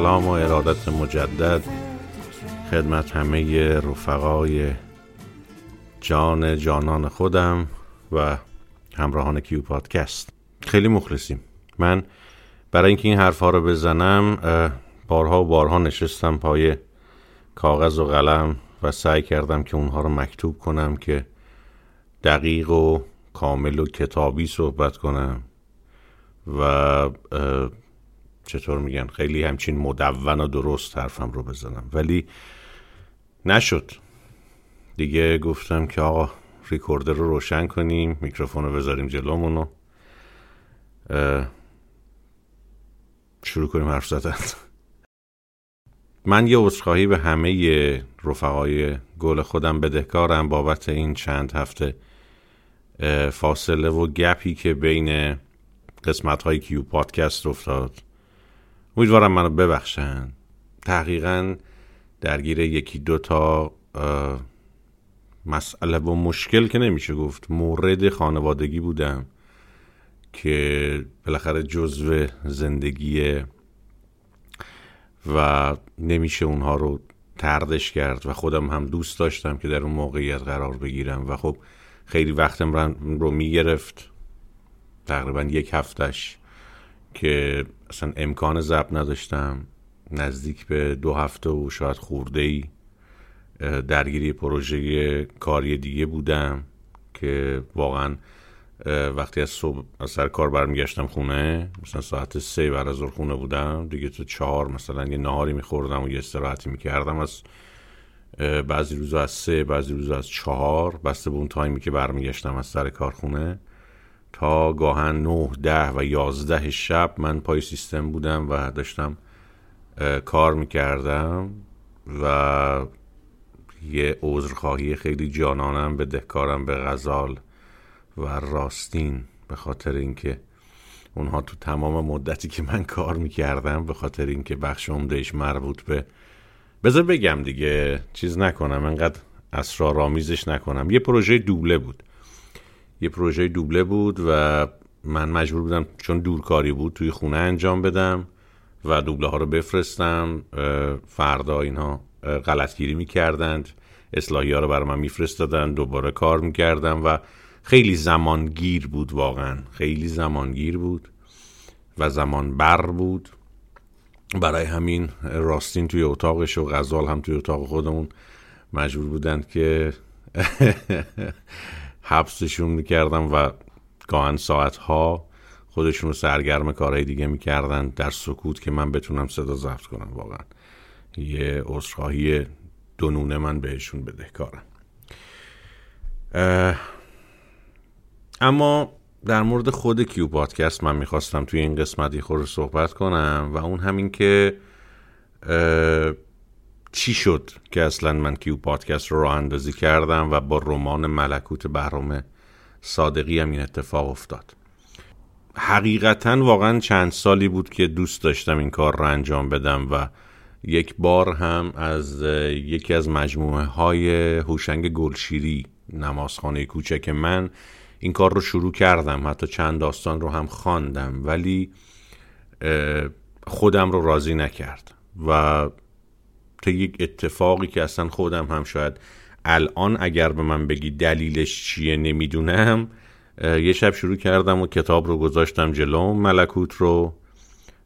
سلام و ارادت مجدد خدمت همه رفقای جان جانان خودم و همراهان کیو پادکست. خیلی مخلصیم. من برای اینکه این حرفها رو بزنم بارها و بارها نشستم پای کاغذ و قلم و سعی کردم که اونها رو مکتوب کنم که دقیق و کامل و کتابی صحبت کنم و چطور میگن خیلی همچین مدون و درست حرفم رو بزنم. ولی نشد. دیگه گفتم که آقا ریکوردر رو روشن کنیم میکروفون رو بذاریم جلومون و اه، شروع کنیم حرف زدن. من یه عذرخواهی به همه رفقای گل خودم بدهکارم بابت این چند هفته فاصله و گپی که بین قسمت های کیو پادکست افتاد. امیدوارم منو ببخشن. تحقیقا درگیر یکی دو تا مسئله و مشکل که نمیشه گفت. مورد خانوادگی بودم که بالاخره جزو زندگی و نمیشه اونها رو تردش کرد و خودم هم دوست داشتم که در اون موقعیت قرار بگیرم. و خب خیلی وقتم رو می‌گرفت. تقریبا یک هفتش. که اصلا امکان ضبط نداشتم. نزدیک به دو هفته و شاید خورده ای درگیری پروژه کاری دیگه بودم که واقعا وقتی از صبح از سر کار برمیگشتم خونه مثلا ساعت سه بعد از ظهر خونه بودم دیگه تا چهار مثلا یه نهاری میخوردم و یه استراحتی می‌کردم. از بعضی روزا از سه بعضی روزا از چهار بسته به اون تایمی که برمیگشتم از سر کارخونه تا گاهن نه ده و یازده شب من پای سیستم بودم و داشتم کار می‌کردم و یه عذرخواهی خیلی جانانم به دهکارم به غزال و راستین به خاطر اینکه اونها تو تمام مدتی که من کار می‌کردم به خاطر اینکه بخش عمدهش مربوط به بذار بگم دیگه چیز نکنم انقدر اسرارآمیزش نکنم. یه پروژه دوبله بود. یه پروژه دوبله بود و من مجبور بودم چون دورکاری بود توی خونه انجام بدم و دوبله ها رو بفرستم. فردا اینها غلطگیری می‌کردند اصلاحی ها رو برای من میفرستادن دوباره کار می‌کردم و خیلی زمانگیر بود واقعا خیلی زمانگیر بود و زمان بر بود. برای همین راستین توی اتاقش و غزال هم توی اتاق خودمون مجبور بودند که حبسشون می‌کردم و گاهن ساعتها خودشون رو سرگرم کارهای دیگه می‌کردن در سکوت که من بتونم صدا ضبط کنم واقعا. یه عذرخواهی دونونه من بهشون بدهکارم اما در مورد خود کیو پادکست من می‌خواستم توی این قسمتی خور صحبت کنم و اون همین که چی شد که اصلا من کیو پادکست رو راه اندازی کردم و با رمان ملکوت بهرام صادقی هم این اتفاق افتاد؟ حقیقتا واقعا چند سالی بود که دوست داشتم این کار رو انجام بدم و یک بار هم از یکی از مجموعه های هوشنگ گلشیری نمازخانه کوچک من این کار رو شروع کردم. حتی چند داستان رو هم خواندم ولی خودم رو راضی نکرد و تا یک اتفاقی که اصلا خودم هم شاید الان اگر به من بگی دلیلش چیه نمی‌دونم یه شب شروع کردم و کتاب رو گذاشتم جلوم ملکوت رو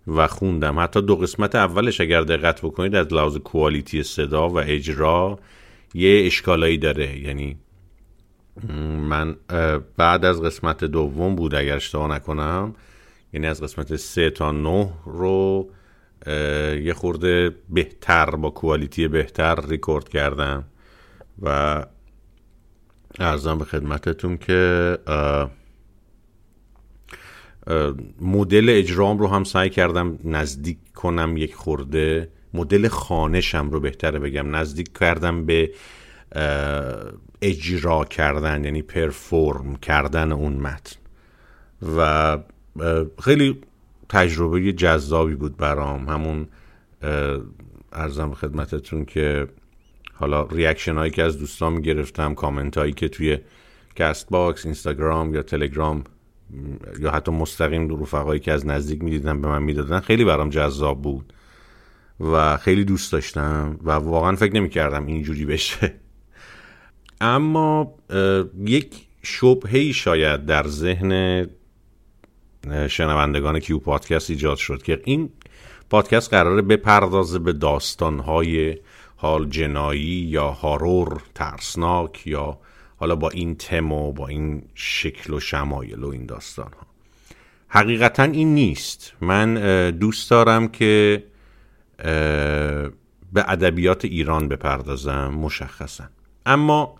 و خوندم. حتی دو قسمت اولش اگر دقت بکنید از لحاظ کوالیتی صدا و اجرا یه اشکالایی داره. یعنی من بعد از قسمت دوم بود اگر اشتباه نکنم یعنی از قسمت سه تا نه رو یه خورده بهتر با کوالیتی بهتر ریکورد کردم و ارزم به خدمتتون که مدل اجرام رو هم سعی کردم نزدیک کنم یک خورده. مدل خوانشم رو بهتره بگم. نزدیک کردم به اجرا کردن یعنی perform کردن اون متن. و خیلی تجربه جذابی بود برام. همون عرضم خدمتتون که حالا reaction هایی که از دوستان می‌گرفتم کامنت هایی که توی CastBox اینستاگرام یا تلگرام یا حتی مستقیم تو رفقایی که از نزدیک می‌دیدن به من می‌دادن خیلی برام جذاب بود و خیلی دوست داشتم و واقعا فکر نمی‌کردم اینجوری بشه. اما یک شبهی شاید در ذهن شنوندگان کیو پادکست ایجاد شد که این پادکست قراره بپردازه به داستانهای حال جنایی یا هارور ترسناک یا حالا با این تم و با این شکل و شمایل و این داستان ها حقیقتا این نیست. من دوست دارم که به ادبیات ایران بپردازم مشخصا. اما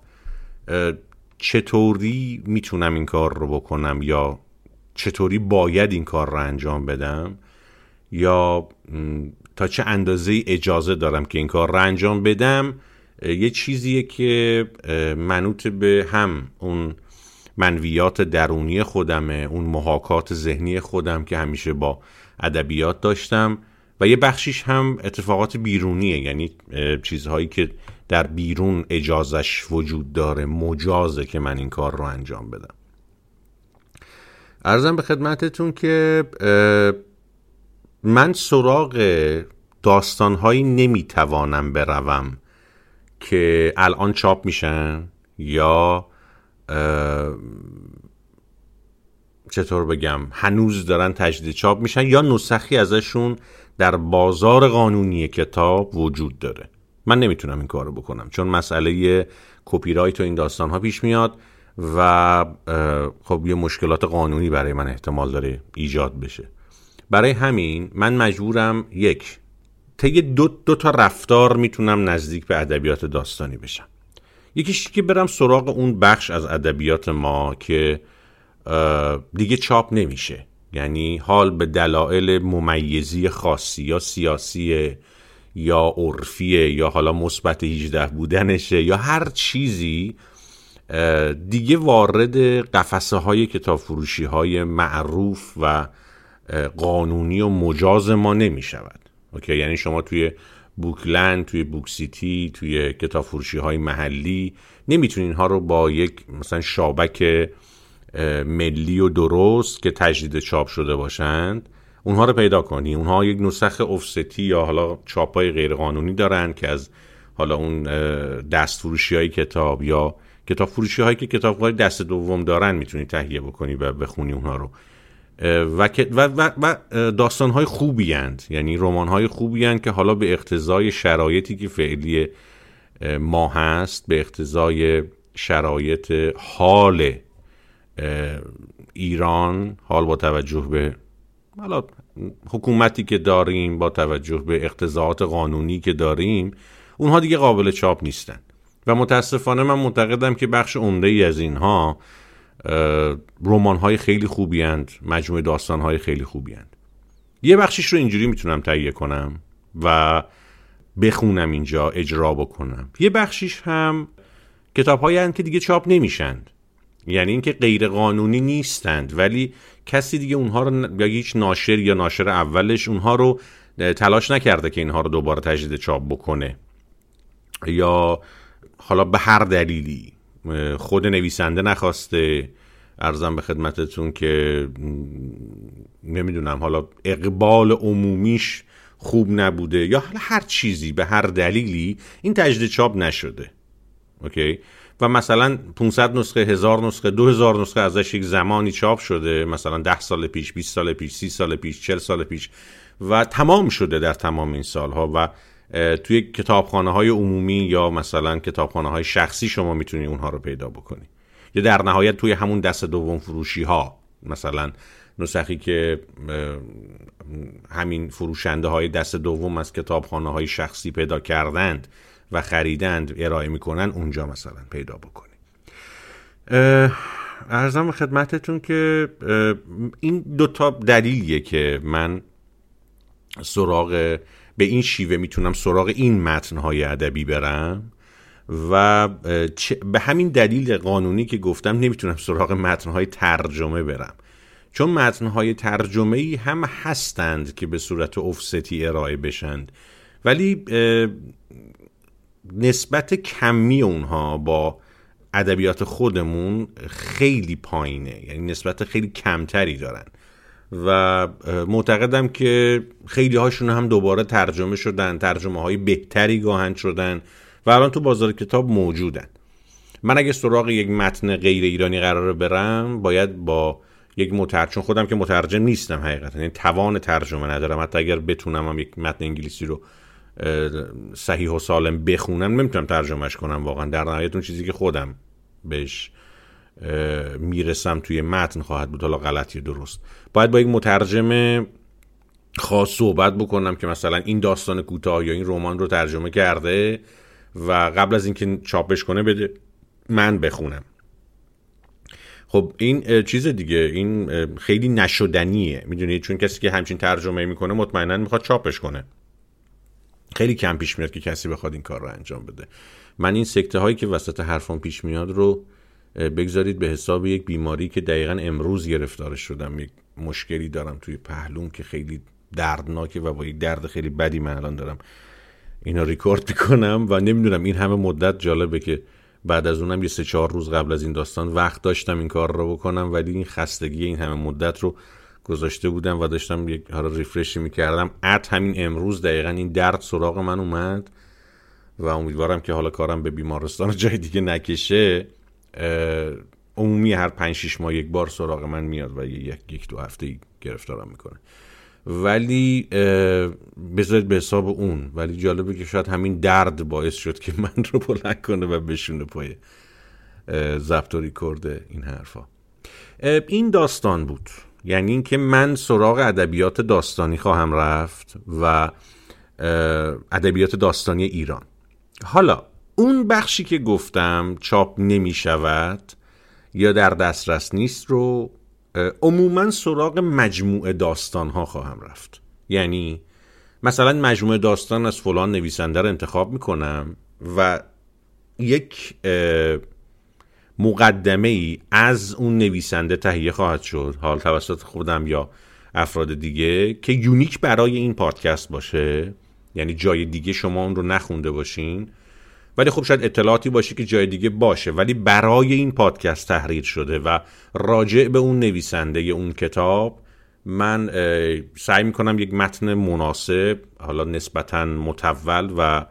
چطوری می‌تونم این کار رو بکنم یا چطوری باید این کار رو انجام بدم؟ یا تا چه اندازه اجازه دارم که این کار رو انجام بدم؟ یه چیزیه که منوط به هم اون منویات درونی خودمه اون محاکات ذهنی خودم که همیشه با ادبیات داشتم. و یه بخشیش هم اتفاقات بیرونیه یعنی چیزهایی که در بیرون اجازش وجود داره مجازه که من این کار رو انجام بدم. ارزم به خدمتتون که من سراغ داستانهایی نمی‌توانم بروم که الان چاپ میشن یا چطور بگم هنوز دارن تجدید چاپ میشن یا نسخی ازشون در بازار قانونی کتاب وجود داره. من نمی‌تونم این کارو بکنم چون مسئله کپی رایت و این داستان ها پیش میاد. و خب یه مشکلات قانونی برای من احتمال داره ایجاد بشه. برای همین من مجبورم یک طی دو, دو تا رفتار می‌تونم نزدیک به ادبیات داستانی بشم. یکیش که برم سراغ اون بخش از ادبیات ما که دیگه چاپ نمیشه. یعنی حال به دلایل ممیزی خاصی یا سیاسی یا عرفیه یا حالا مثبت 18 بودنشه یا هر چیزی دیگه وارد قفسه های کتاب فروشی های معروف و قانونی و مجاز ما نمی شود اوکی؟ یعنی شما توی بوکلند توی بوک سیتی توی کتاب فروشی های محلی نمی‌تونین اینها رو با یک مثلا شابک ملی و درست که تجدید چاپ شده باشند اونها رو پیدا کنی. اونها یک نسخ افستی یا حالا چاپ های غیر قانونی دارن که از حالا اون اه، دست فروشی های کتاب یا کتاب فروشی هایی که کتاب دست دوم دارن می‌تونی تهیه بکنی و بخونی اونها رو و و, و, داستان های خوبی هند. یعنی رمان های خوبی هند که حالا به اقتضای شرایطی که فعلی ما هست به اقتضای شرایط حال ایران حال با توجه به حالا حکومتی که داریم با توجه به اقتضاعات قانونی که داریم اونها دیگه قابل چاپ نیستن و متاسفانه من معتقدم که بخش عمده ای از اینها رمان های خیلی خوبی هند مجموعه داستان های خیلی خوبی هند یه بخشش رو اینجوری می‌تونم تهیه کنم و بخونم اینجا اجرا بکنم. یه بخشیش هم کتاب هایی که دیگه چاپ نمیشند. یعنی اینکه غیر قانونی نیستند ولی کسی دیگه اونها رو یا هیچ ناشر یا ناشر اولش اونها رو تلاش نکرده که اینها رو دوباره تجدید چاپ بکنه. یا حالا به هر دلیلی خود نویسنده نخواسته ارزم به خدمتتون که نمی‌دونم حالا اقبال عمومیش خوب نبوده یا حالا هر چیزی به هر دلیلی این تجدید چاپ نشده. اوکی؟ و مثلا 500 نسخه هزار نسخه 2000 نسخه ازش یک زمانی چاپ شده مثلا 10 سال پیش 20 سال پیش 30 سال پیش 40 سال پیش و تمام شده در تمام این سالها و توی کتابخانه های عمومی یا مثلا کتابخانه های شخصی شما می‌تونید اونها رو پیدا بکنی. یا در نهایت توی همون دست دوم فروشی ها مثلا نسخی که همین فروشنده های دست دوم از کتابخانه های شخصی پیدا کردند و خریدند ارائه می‌کنن اونجا مثلا پیدا بکنید ارزم خدمتتون که این دوتا دلیلیه که من سراغ به این شیوه می‌تونم سراغ این متنهای ادبی برم؟ و به همین دلیل قانونی که گفتم نمی‌تونم سراغ متنهای ترجمه برم. چون متنهای ترجمه ای هم هستند که به صورت افستی ارائه بشند ولی نسبت کمی اونها با ادبیات خودمون خیلی پایینه. یعنی نسبت خیلی کمتری دارن. و معتقدم که خیلی هاشون هم دوباره ترجمه شدن ترجمه های بهتری گاهن شدن و الان تو بازار کتاب موجودن. من اگه سراغ یک متن غیر ایرانی قراره برم باید با یک مترجم خودم که مترجم نیستم حقیقتا یعنی توان ترجمه ندارم. حتی اگر بتونم هم یک متن انگلیسی رو صحیح و سالم بخونم نمی‌تونم ترجمهش کنم واقعا. در نهایت اون چیزی که خودم بهش می‌رسم توی متن خواهد بود. حالا غلطی درست. باید با یک مترجم خاص صحبت بکنم که مثلا این داستان کوتاه یا این رمان رو ترجمه کرده و قبل از اینکه چاپش کنه بده من بخونم. خب این چیز دیگه. این خیلی نشدنیه. می‌دونید چون کسی که همچین ترجمه می‌کنه مطمئنا می‌خواد چاپش کنه. خیلی کم پیش میاد که کسی بخواد این کار رو انجام بده. من این سکته هایی که وسط حرفان پیش میاد رو بگذارید به حساب یک بیماری که دقیقا امروز گرفتارش شدم یک مشکلی دارم توی پهلوم که خیلی دردناکه و با یک درد خیلی بدی من الان دارم اینا ریکورد می‌کنم و نمی‌دونم این همه مدت جالبه که بعد از اونم یه سه چهار روز قبل از این داستان وقت داشتم این کار رو بکنم ولی این خستگی این همه مدت رو گذاشته بودم و داشتم یک حالا ریفرشی می‌کردم. ات همین امروز دقیقا این درد سراغ من اومد و امیدوارم که حالا کارم به بیمارستان جای دیگه نکشه. عمومی هر پنج شیش ماه یک بار سراغ من میاد و یک, یک دو هفته گرفتارم می‌کنه. ولی بذارید به حساب اون. ولی جالبه که شاید همین درد باعث شد که من رو بلند کنه و بشونه پای ضبط و ریکورد این حرفا. این داستان بود. یعنی اینکه من سراغ ادبیات داستانی خواهم رفت و ادبیات داستانی ایران. حالا اون بخشی که گفتم چاپ نمی شود یا در دسترس نیست رو عموما سراغ مجموعه داستان ها خواهم رفت. یعنی مثلا مجموعه داستان از فلان نویسنده رو انتخاب می‌کنم و یک مقدمه ای از اون نویسنده تهیه خواهد شد حال توسط خودم یا افراد دیگه که یونیک برای این پادکست باشه. یعنی جای دیگه شما اون رو نخونده باشین. ولی خب شاید اطلاعاتی باشه که جای دیگه باشه. ولی برای این پادکست تحریر شده و راجع به اون نویسنده اون کتاب من سعی می‌کنم یک متن مناسب حالا نسبتا متول و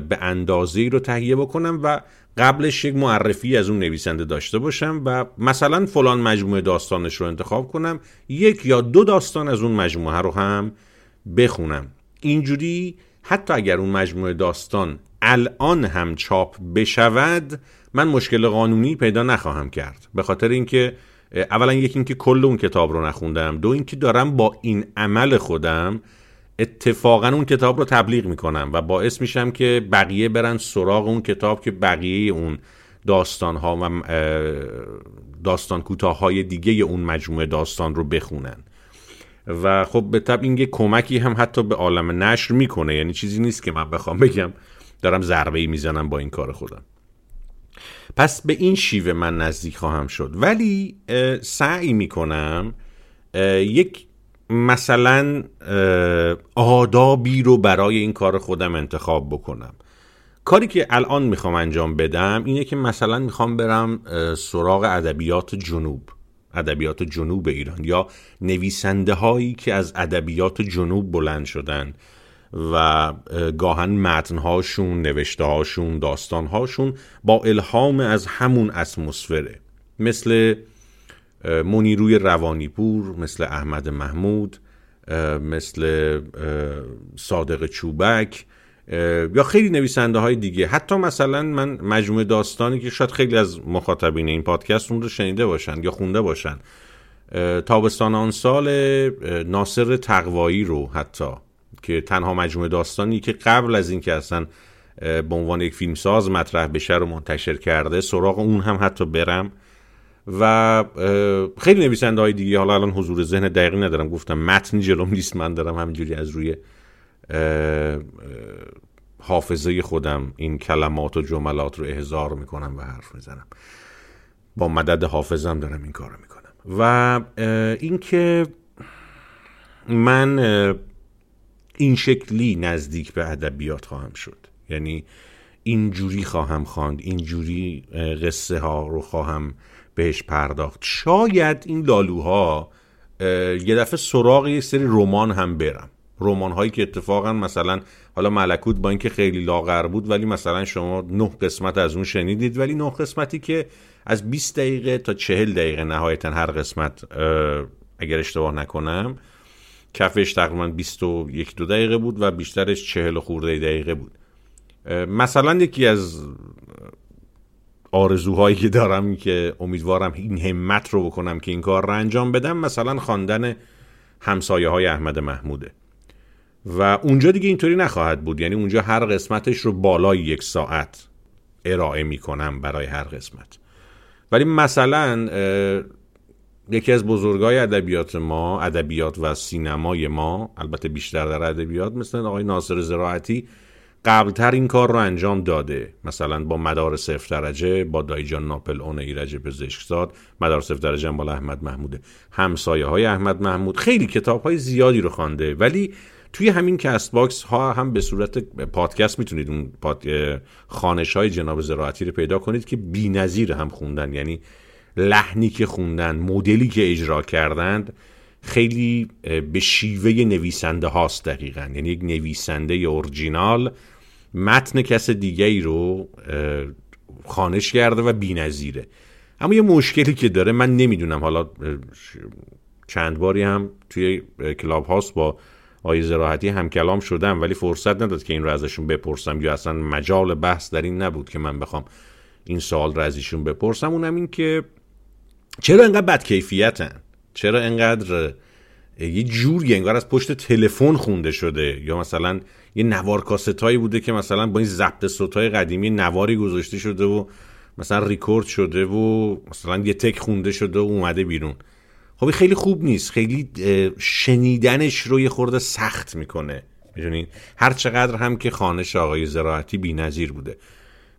به اندازه رو تهیه بکنم و قبلش یک معرفی از اون نویسنده داشته باشم و مثلا فلان مجموعه داستانش رو انتخاب کنم یک یا دو داستان از اون مجموعه رو هم بخونم. اینجوری حتی اگر اون مجموعه داستان الان هم چاپ بشود من مشکل قانونی پیدا نخواهم کرد. به خاطر اینکه اولا یکی اینکه کل اون کتاب رو نخوندم. دو اینکه دارم با این عمل خودم اتفاقا اون کتاب رو تبلیغ می‌کنم و باعث میشم که بقیه برن سراغ اون کتاب که بقیه اون داستان ها و داستان کوتاه های دیگه اون مجموعه داستان رو بخونن. و خب به طب این کمکی هم حتی به عالم نشر می‌کنه یعنی چیزی نیست که من بخوام بگم. دارم ضربه ای می‌زنم با این کار خودم. پس به این شیوه من نزدیک خواهم شد. ولی سعی می‌کنم یک مثلا آدابی رو برای این کار خودم انتخاب بکنم. کاری که الان می‌خوام انجام بدم اینه که مثلا می‌خوام برم سراغ ادبیات جنوب. ادبیات جنوب ایران یا نویسنده هایی که از ادبیات جنوب بلند شدن. و اه، گاهن متنهاشون نوشته هاشون داستان هاشون با الهام از همون اتمسفره. مثل منیروی روانیپور مثل احمد محمود مثل صادق چوبک یا خیلی نویسنده های دیگه. حتی مثلا من مجموعه داستانی که شاید خیلی از مخاطبین این پادکست اون رو شنیده باشن یا خونده باشن تابستان آن سال ناصر تقوایی رو حتی که تنها مجموعه داستانی که قبل از اینکه اصلا به عنوان یک فیلمساز مطرح بشه رو منتشر کرده سراغ اون هم حتی برم. و خیلی نویسنده های دیگه حالا الان حضور ذهن دقیقی ندارم گفتم متنی جلوم نیست من دارم همینجوری از روی حافظه خودم این کلمات و جملات رو احضار می‌کنم و حرف می‌زنم. با مدد حافظم دارم این کار رو می‌کنم. و اینکه من این شکلی نزدیک به ادبیات خواهم شد. یعنی اینجوری خواهم خواند اینجوری اه، قصه ها رو خواهم بهش پرداخت. شاید این لالوها یه دفعه سراغ یه سری رمان هم برم. رمان هایی که اتفاقا مثلا حالا ملکوت با اینکه خیلی لاغر بود ولی مثلا شما نه قسمت از اون شنیدید ولی نه قسمتی که از 20 دقیقه تا 40 دقیقه نهایتا هر قسمت اگر اشتباه نکنم کفش تقریبا 21 دو دقیقه بود و بیشترش 40 و خورده دقیقه بود. مثلا یکی از آرزوهایی که دارم که امیدوارم این همت رو بکنم که این کار رو انجام بدم مثلا خواندن همسایه های احمد محموده. و اونجا دیگه اینطوری نخواهد بود. یعنی اونجا هر قسمتش رو بالای یک ساعت ارائه می‌کنم برای هر قسمت. ولی مثلا یکی از بزرگای ادبیات ما ادبیات و سینمای ما البته بیشتر در ادبیات مثل آقای ناصر زراعتی قبلتر این کار رو انجام داده. مثلا با مدار صفر درجه با دایی جان ناپلئون ایرج پزشکزاد مدار صفر درجه بالا احمد محموده. همسایه های احمد محمود. خیلی کتاب های زیادی رو خوانده. ولی توی همین CastBox ها هم به صورت پادکست می‌تونید اون پاد... خانش های جناب زراعتی رو پیدا کنید که بی نظیر هم خوندن. یعنی لحنی که خوندن مدلی که اجرا کردند خیلی به شیوه نویسنده هاست دقیقا. یعنی یک نویسنده اورجینال متن کس دیگه رو خانش کرده و بی نظیره. اما یه مشکلی که داره من نمی‌دونم. حالا چند باری هم توی کلاب هاست با آقای زراحتی هم کلام شدم ولی فرصت نداد که این رو ازشون بپرسم. یا اصلا مجال بحث در این نبود که من بخوام این سوال رو از بپرسم. اونم این که چرا انقدر بد کیفیتن چرا انقدر یه جوری انگار از پشت تلفن خونده شده؟ یا مثلا یه نوار کاستایی بوده که مثلا با این ضبط صوتای قدیمی نواری گذاشته شده و مثلا ریکورد شده و مثلا یه تک خونده شده و اومده بیرون. خب خیلی خوب نیست. خیلی شنیدنش رو یه خورده سخت می‌کنه. می‌دونین؟ هر چقدر هم که خانش آقای زراعتی بی‌نظیر بوده.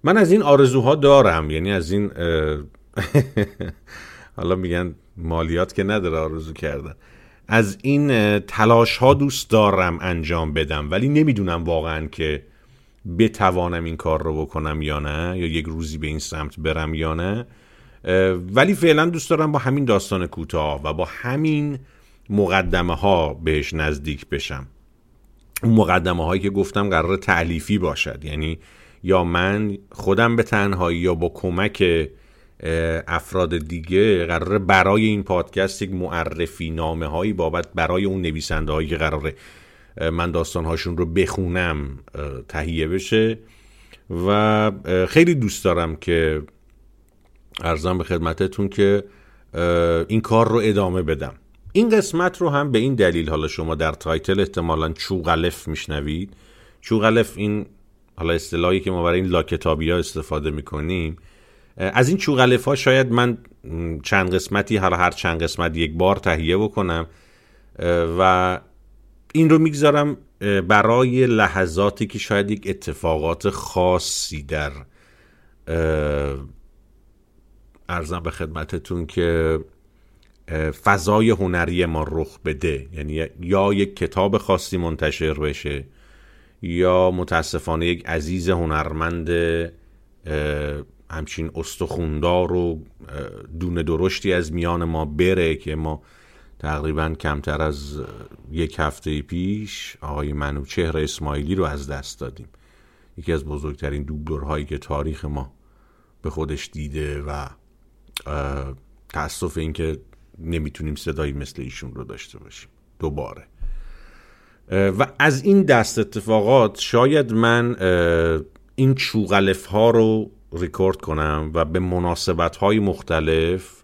من از این آرزوها دارم. یعنی از این حالا میگن مالیات که نداره آرزو کردن. از این تلاش ها دوست دارم انجام بدم ولی نمی‌دونم واقعا که بتوانم این کار رو بکنم یا نه یا یک روزی به این سمت برم یا نه. ولی فعلا دوست دارم با همین داستان کوتاه و با همین مقدمه ها بهش نزدیک بشم. اون مقدمه هایی که گفتم قرار تعلیفی باشد. یعنی یا من خودم به تنهایی یا با کمک افراد دیگه قراره برای این پادکست یک معرفی نامه هایی بابت برای اون نویسنده هایی که قراره من داستان هاشون رو بخونم تهیه بشه. و خیلی دوست دارم که ارزم به خدمتتون که این کار رو ادامه بدم. این قسمت رو هم به این دلیل حالا شما در تایتل احتمالا چوغلف میشنوید. چوغلف این حالا اصطلاحی که ما برای این لاکتابی ها استفاده می‌کنیم از این چوغلف ها شاید من چند قسمتی هر هر چند قسمت یک بار تهیه بکنم و این رو می‌گذارم برای لحظاتی که شاید یک اتفاقات خاصی در ارزم به خدمتتون که فضای هنری ما رخ بده. یعنی یا یک کتاب خاصی منتشر بشه یا متاسفانه یک عزیز هنرمند همچین استخوندار و دونه درشتی از میان ما بره که ما تقریبا کمتر از یک هفته پیش آقای منوچهر اسماعیلی رو از دست دادیم. یکی از بزرگترین دوبلورهایی که تاریخ ما به خودش دیده و تاسف اینکه نمی‌تونیم صدایی مثل ایشون رو داشته باشیم. دوباره. و از این دست اتفاقات شاید من این چوغلف ها رو ریکورد کنم و به مناسبت های مختلف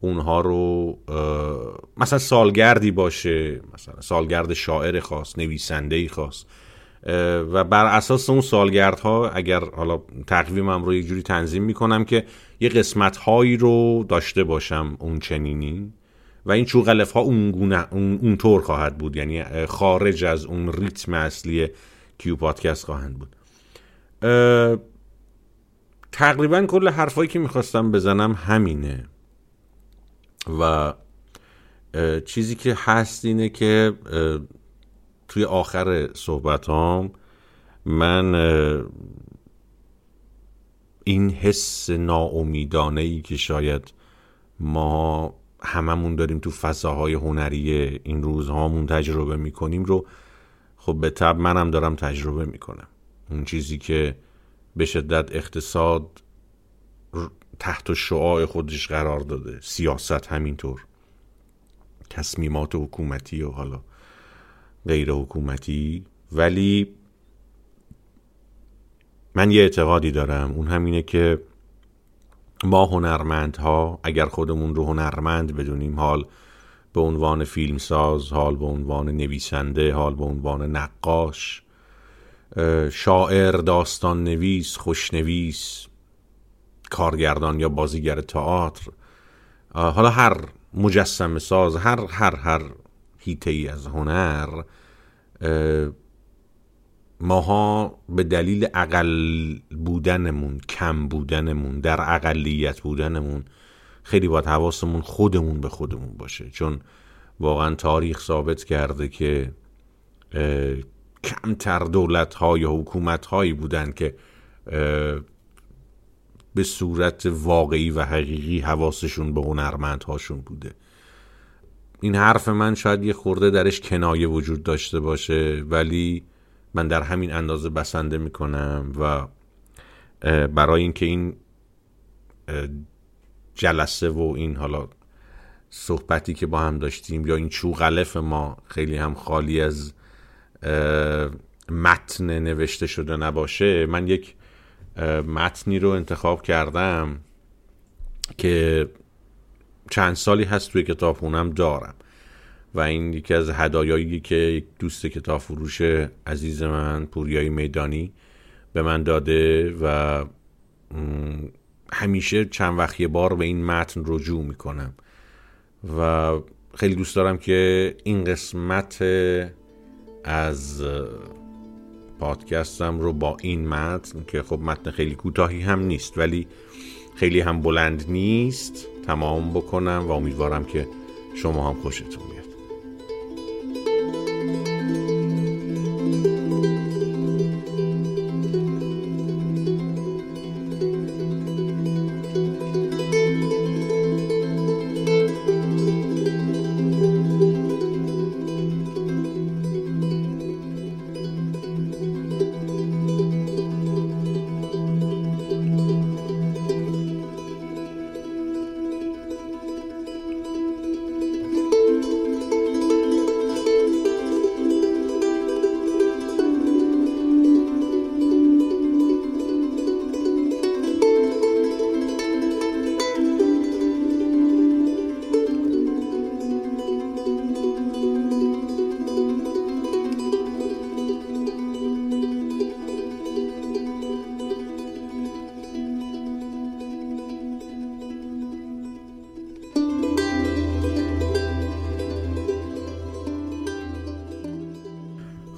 اونها رو مثلا سالگردی باشه مثلا سالگرد شاعر خاص نویسنده خاص و بر اساس اون سالگردها اگر حالا تقویمم رو یک جوری تنظیم می‌کنم که یه قسمت هایی رو داشته باشم اون چنینی و این چوغلف ها اون گونه اون اونطور خواهد بود یعنی خارج از اون ریتم اصلی کیو پادکست خواهند بود. تقریبا کل حرفایی که می‌خواستم بزنم همینه. و چیزی که هست اینه که توی آخر صحبت من این حس ناامیدانه ای که شاید ما هممون داریم تو فضاهای هنری این روزهامون تجربه می‌کنیم رو خب به طب منم دارم تجربه می‌کنم. اون چیزی که به شدت اقتصاد تحت شعاع خودش قرار داده. سیاست همینطور. تصمیمات حکومتی و حالا غیر حکومتی. ولی من یه اعتقادی دارم. اون همینه که ما هنرمندها اگر خودمون رو هنرمند بدونیم حال به عنوان فیلمساز حال به عنوان نویسنده حال به عنوان نقاش شاعر داستان نویس خوشنویس کارگردان یا بازیگر تئاتر حالا هر مجسم ساز هر هر هر هیته ای از هنر اه، ماها به دلیل اقل بودنمون کم بودنمون در اقلیت بودنمون خیلی باید حواسمون خودمون به خودمون باشه. چون واقعا تاریخ ثابت کرده که کمتر دولت های یا حکومت هایی بودن که به صورت واقعی و حقیقی حواسشون به هنرمندهاشون بوده. این حرف من شاید یه خورده درش کنایه وجود داشته باشه ولی من در همین اندازه بسنده می‌کنم و برای اینکه این جلسه و این حالا صحبتی که با هم داشتیم یا این چوغلف ما خیلی هم خالی از متن نوشته شده نباشه. من یک متنی رو انتخاب کردم که چند سالی هست توی کتابخونم دارم. و این یکی از هدایایی که یک دوست کتاب فروش عزیز من پوریای میدانی به من داده و همیشه چند وقت بار به این متن رجوع می‌کنم. و خیلی دوست دارم که این قسمت از پادکستم رو با این متن که خب متن خیلی کوتاهی هم نیست ولی خیلی هم بلند نیست. تمام بکنم و امیدوارم که شما هم خوشتون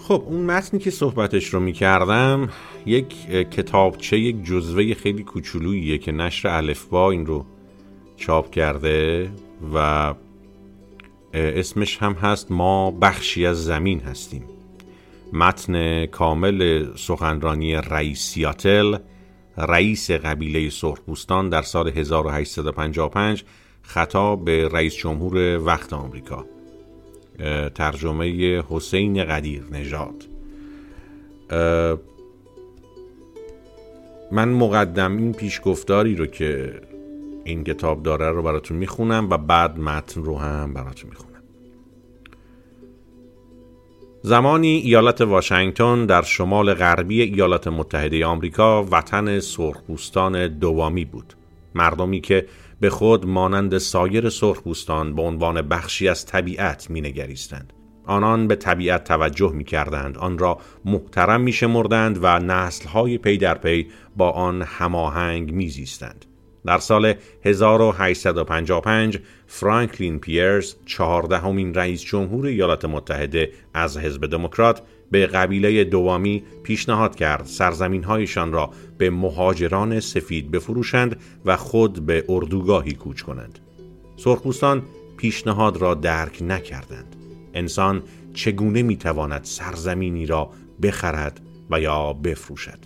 خب اون متنی که صحبتش رو می‌کردم یک کتابچه یک جزوه خیلی کوچولوییه که نشر الفبا این رو چاپ کرده و اسمش هم هست ما بخشی از زمین هستیم. متن کامل سخنرانی رئیس سیاتل رئیس قبیله سرخپوستان در سال 1855 خطاب به رئیس جمهور وقت آمریکا. ترجمه حسین قدیر نژاد. من مقدم این پیشگفتاری رو که این کتاب داره رو براتون می‌خونم و بعد متن رو هم براتون می‌خونم. زمانی ایالت واشنگتن در شمال غربی ایالات متحده آمریکا وطن سرخپوستان دوامی بود. مردمی که به خود مانند سایر سرخپوستان به عنوان بخشی از طبیعت مینگریستند آنان به طبیعت توجه می کردند آن را محترم می شمردند و نسلهای پی در پی با آن هماهنگ می زیستند. در سال 1855 فرانکلین پیرز چهاردهمین رئیس جمهور ایالات متحده از حزب دموکرات به قبیله دوامیش پیشنهاد کرد سرزمینهایشان را به مهاجران سفید بفروشند و خود به اردوگاهی کوچ کنند. سرخپوستان پیشنهاد را درک نکردند. انسان چگونه می‌تواند سرزمینی را بخرد و یا بفروشد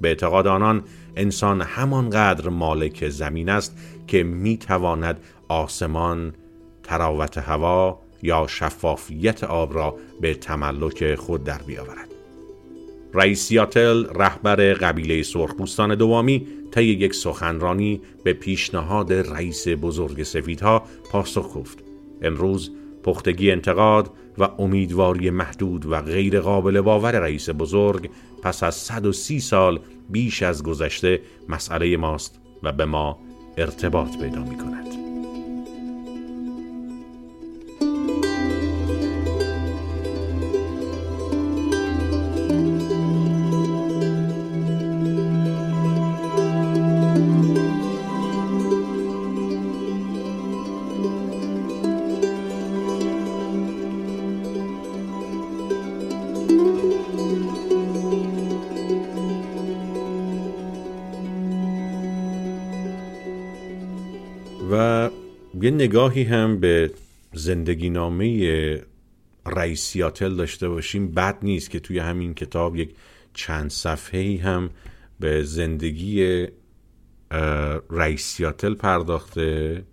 به اعتقاد آنان انسان همانقدر مالک زمین است که می‌تواند آسمان تراوت هوا یا شفافیت آب را به تملک خود در بیاورد رئیس سیاتل رهبر قبیله سرخپوستان دوامی طی یک سخنرانی به پیشنهاد رئیس بزرگ سفیدها پاسخ گفت امروز پختگی انتقاد و امیدواری محدود و غیر قابل باور رئیس بزرگ پس از 130 سال بیش از گذشته مسئله ماست و به ما ارتباط پیدا می کند. نگاهی هم به زندگی نامه رئیس سیاتل داشته باشیم بد نیست که توی همین کتاب یک چند صفحه‌ای هم به زندگی رئیس سیاتل پرداخته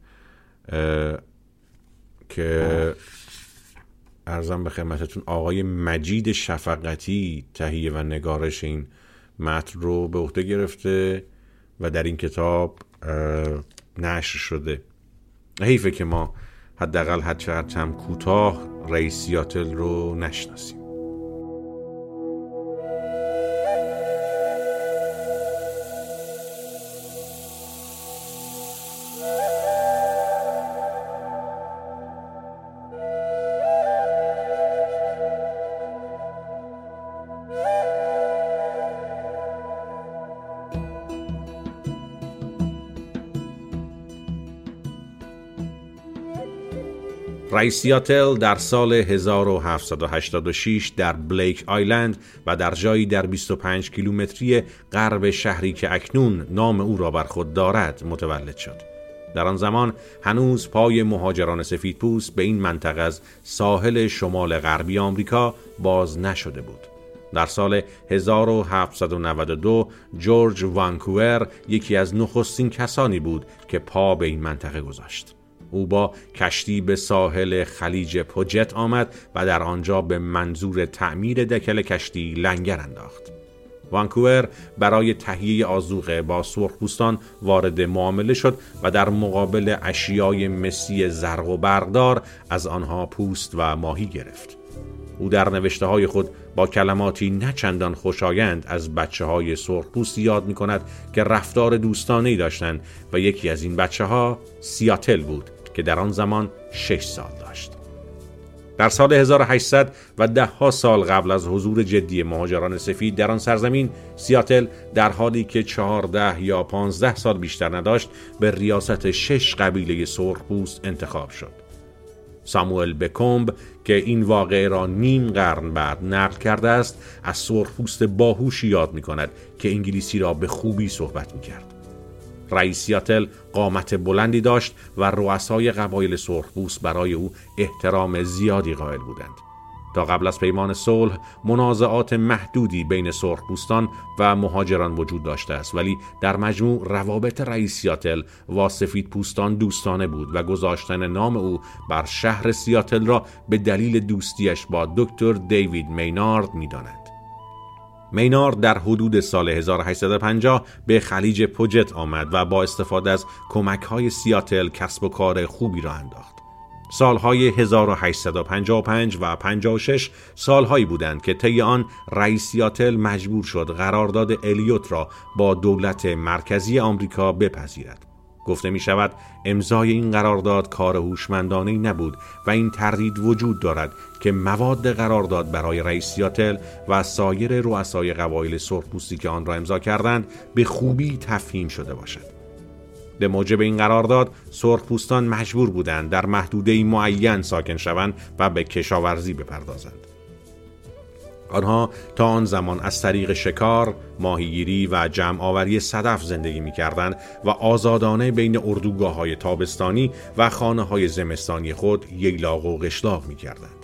که ارزم به خدمتتون آقای مجید شفقتی تهیه و نگارش این متن رو به عهده گرفته و در این کتاب نشر شده. حیفه که ما حداقل حد چقدر هم کوتاه رئیس سیاتل رو نشناسیم. رئیس سیاتل در سال 1786 در بلیک آیلند و در جایی در 25 کیلومتری غرب شهری که اکنون نام او را بر خود دارد متولد شد. در آن زمان هنوز پای مهاجران سفیدپوست به این منطقه از ساحل شمال غربی آمریکا باز نشده بود. در سال 1792 جورج وانکوور یکی از نخستین کسانی بود که پا به این منطقه گذاشت. او با کشتی به ساحل خلیج پوجت آمد و در آنجا به منظور تعمیر دکل کشتی لنگر انداخت. وانکوور برای تهیه آزوقه با سرخپوستان وارد معامله شد و در مقابل اشیای مسی زرق و برقدار از آنها پوست و ماهی گرفت. او در نوشته های خود با کلماتی نچندان خوشایند از بچه های سرخپوست یاد می کند که رفتار دوستانه داشتند و یکی از این بچه ها سیاتل بود که در آن زمان شش سال داشت. در سال 1800 و ده ها سال قبل از حضور جدی مهاجران سفید در آن سرزمین سیاتل در حالی که چهارده یا پانزده سال بیشتر نداشت به ریاست شش قبیله سرخپوست انتخاب شد. ساموئل بکومب که این واقعه را نیم قرن بعد نقل کرده است از سرخپوست باهوشی یاد می کند که انگلیسی را به خوبی صحبت می کرد. رئیس سیاتل قامت بلندی داشت و رؤسای قبایل سرخپوست برای او احترام زیادی قائل بودند. تا قبل از پیمان صلح منازعات محدودی بین سرخپوستان و مهاجران وجود داشته است ولی در مجموع روابط رئیس سیاتل و سفید پوستان دوستانه بود و گذاشتن نام او بر شهر سیاتل را به دلیل دوستیش با دکتر دیوید مینارد می‌دانند. مینارد در حدود سال 1850 به خلیج پوجت آمد و با استفاده از کمک های سیاتل کسب و کار خوبی را انداخت. سالهای 1855 و 56 سالهایی بودند که طی آن رئیس سیاتل مجبور شد قرارداد الیوت را با دولت مرکزی آمریکا بپذیرد. گفته می شود امضای این قرارداد کار هوشمندانه نبود و این تردید وجود دارد که مواد قرارداد برای رئیس سیاتل و سایر رؤسای قبایل سرخپوستی که آن را امضا کردند به خوبی تفهیم شده باشد. به موجب این قرارداد سرخپوستان مجبور بودند در محدوده معین ساکن شوند و به کشاورزی بپردازند. آنها تا آن زمان از طریق شکار، ماهیگیری و جمع آوری صدف زندگی می کردند و آزادانه بین اردوگاه های تابستانی و خانه های زمستانی خود ییلاق و قشلاق می کردند.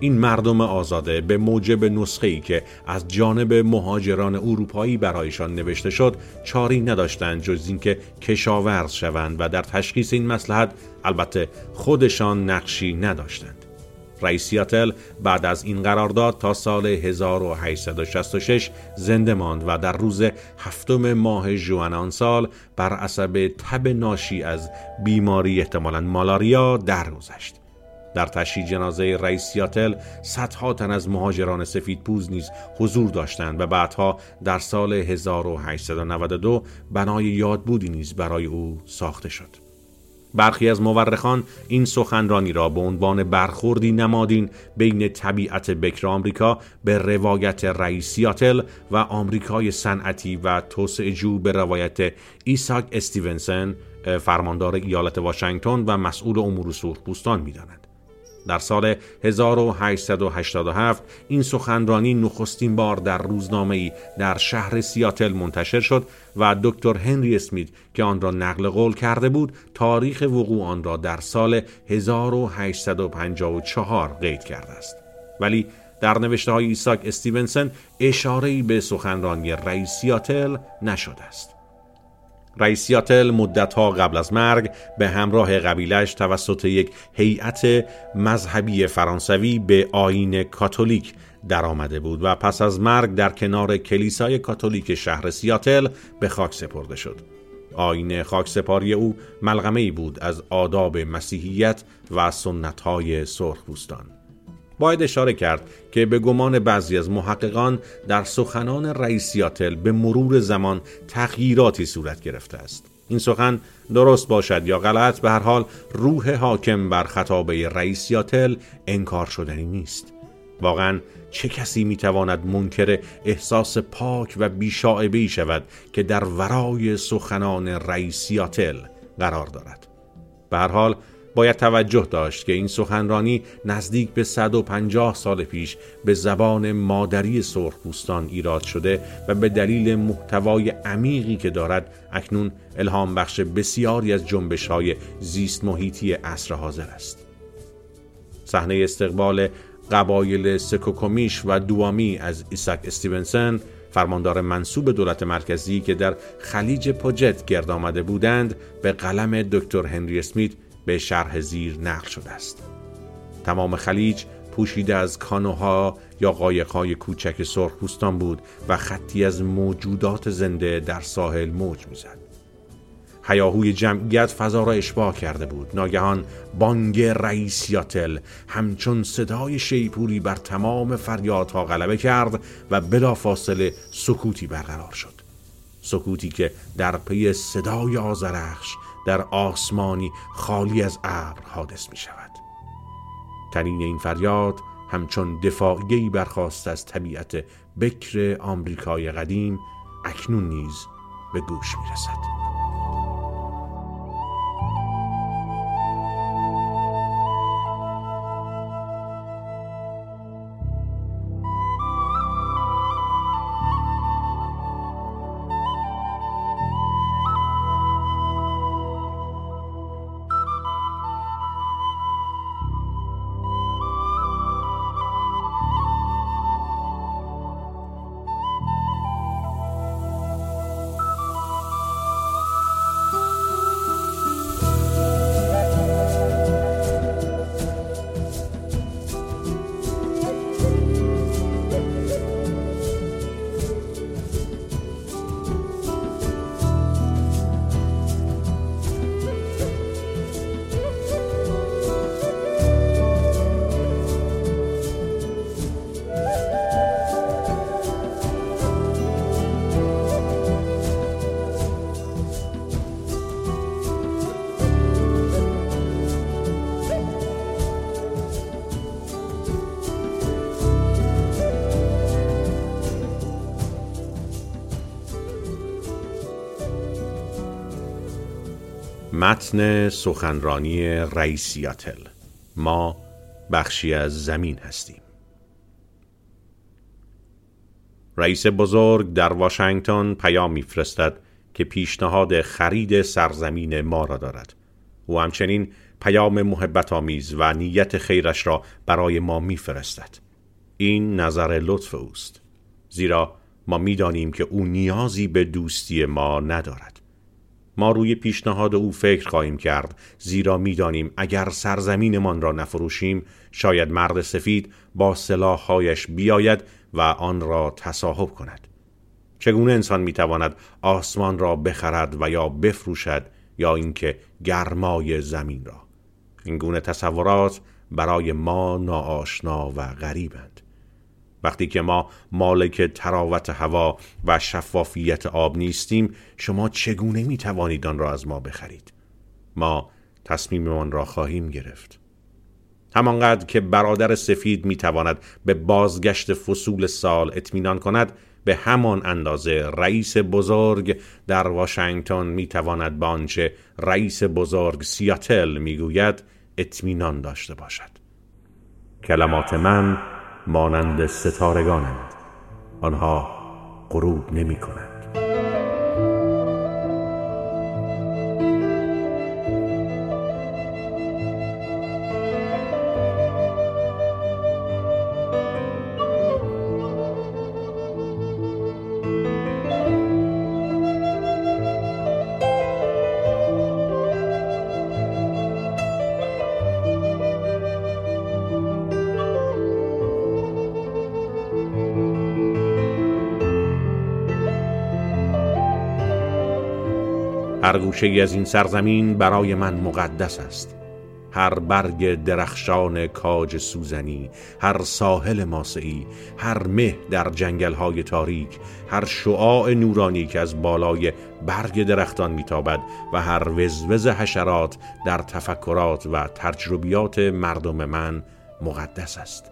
این مردم آزاده به موجب نسخه ای که از جانب مهاجران اروپایی برایشان نوشته شد چاری نداشتند جز اینکه کشاورز شوند و در تشخیص این مسلحت البته خودشان نقشی نداشتند. رئیس سیاتل بعد از این قرارداد تا سال 1866 زنده ماند و در روز هفتم ماه ژوئن آن سال بر عصب تب ناشی از بیماری احتمالاً مالاریا درگذشت. در تشییع جنازه رئیس سیاتل صدها تن از مهاجران سفید پوز نیز حضور داشتند و بعدها در سال 1892 بنای یادبودی نیز برای او ساخته شد. برخی از مورخان این سخنرانی را به عنوان برخوردی نمادین بین طبیعت بکر آمریکا به روایت رئیس سیاتل و آمریکای صنعتی و توسعه جو به روایت ایساک استیونسن فرماندار ایالت واشنگتن و مسئول امور سرخپوستان می‌دانند. در سال 1887 این سخنرانی نخستین بار در روزنامه ای در شهر سیاتل منتشر شد و دکتر هنری اسمیت که آن را نقل قول کرده بود تاریخ وقوع آن را در سال 1854 قید کرده است. ولی در نوشته های ایساک استیونسن اشاره به سخنرانی رئیس سیاتل نشده است. رئیس سیاتل مدتها قبل از مرگ به همراه قبیلش توسط یک هیئت مذهبی فرانسوی به آین کاتولیک در آمده بود و پس از مرگ در کنار کلیسای کاتولیک شهر سیاتل به خاک سپرده شد. آین خاک سپاری او ملغمه بود از آداب مسیحیت و سنت های سرخپوستان. باید اشاره کرد که به گمان بعضی از محققان در سخنان رئیس سیاتل به مرور زمان تغییراتی صورت گرفته است. این سخن درست باشد یا غلط به هر حال روح حاکم بر خطابه رئیس سیاتل انکار شدنی نیست. واقعا چه کسی می‌تواند منکر احساس پاک و بیشاعبهی شود که در ورای سخنان رئیس سیاتل قرار دارد؟ به هر حال باید توجه داشت که این سخنرانی نزدیک به 150 سال پیش به زبان مادری سرخپوستان ایراد شده و به دلیل محتوای عمیقی که دارد اکنون الهام بخش بسیاری از جنبش های زیست محیطی عصر حاضر است. صحنه استقبال قبایل سکوکومیش و دوامی از ایساک استیونسن فرماندار منصوب دولت مرکزی که در خلیج پوجت گرد آمده بودند به قلم دکتر هنری اسمیت به شرح زیر نقل شده است. تمام خلیج پوشیده از کانوها یا قایقهای کوچک سرخپوستان بود و خطی از موجودات زنده در ساحل موج می‌زد. هیاهوی جمعیت فضا را اشباه کرده بود. ناگهان بانگ رئیس یاتل همچون صدای شیپوری بر تمام فریادها غلبه کرد و بلافاصله سکوتی برقرار شد. سکوتی که در پی صدای آزرخش در آسمانی خالی از ابر حادث می شود تنین این فریاد همچون دفاعیهی برخواست از طبیعت بکر آمریکای قدیم اکنون نیز به گوش می رسد. متن سخنرانی رئیسیاتل ما بخشی از زمین هستیم. رئیس بزرگ در واشنگتن پیام میفرستد که پیشنهاد خرید سرزمین ما را دارد. او همچنین پیام محبت آمیز و نیت خیرش را برای ما میفرستد. این نظر لطف اوست زیرا ما می‌دانیم که او نیازی به دوستی ما ندارد. ما روی پیشنهاد او فکر خواهیم کرد زیرا می‌دانیم اگر سرزمینمان را نفروشیم شاید مرد سفید با سلاحهایش بیاید و آن را تصاحب کند. چگونه انسان می‌تواند آسمان را بخرد و یا بفروشد یا اینکه گرمای زمین را؟ این گونه تصورات برای ما ناآشنا و غریبند. وقتی که ما مالک تراوت هوا و شفافیت آب نیستیم شما چگونه می توانید آن را از ما بخرید؟ ما تصمیممان را خواهیم گرفت. همانقدر که برادر سفید می تواند به بازگشت فصول سال اطمینان کند به همان اندازه رئیس بزرگ در واشنگتن می تواند به آنچه رئیس بزرگ سیاتل می گوید اطمینان داشته باشد. کلمات من مانند ستارگانند. آنها غروب نمی کنند. هر گوشه ای از این سرزمین برای من مقدس است. هر برگ درخشان کاج سوزنی هر ساحل ماسعی هر مه در جنگل های تاریک هر شعاع نورانی که از بالای برگ درختان میتابد و هر وزوز حشرات در تفکرات و تجربیات مردم من مقدس است.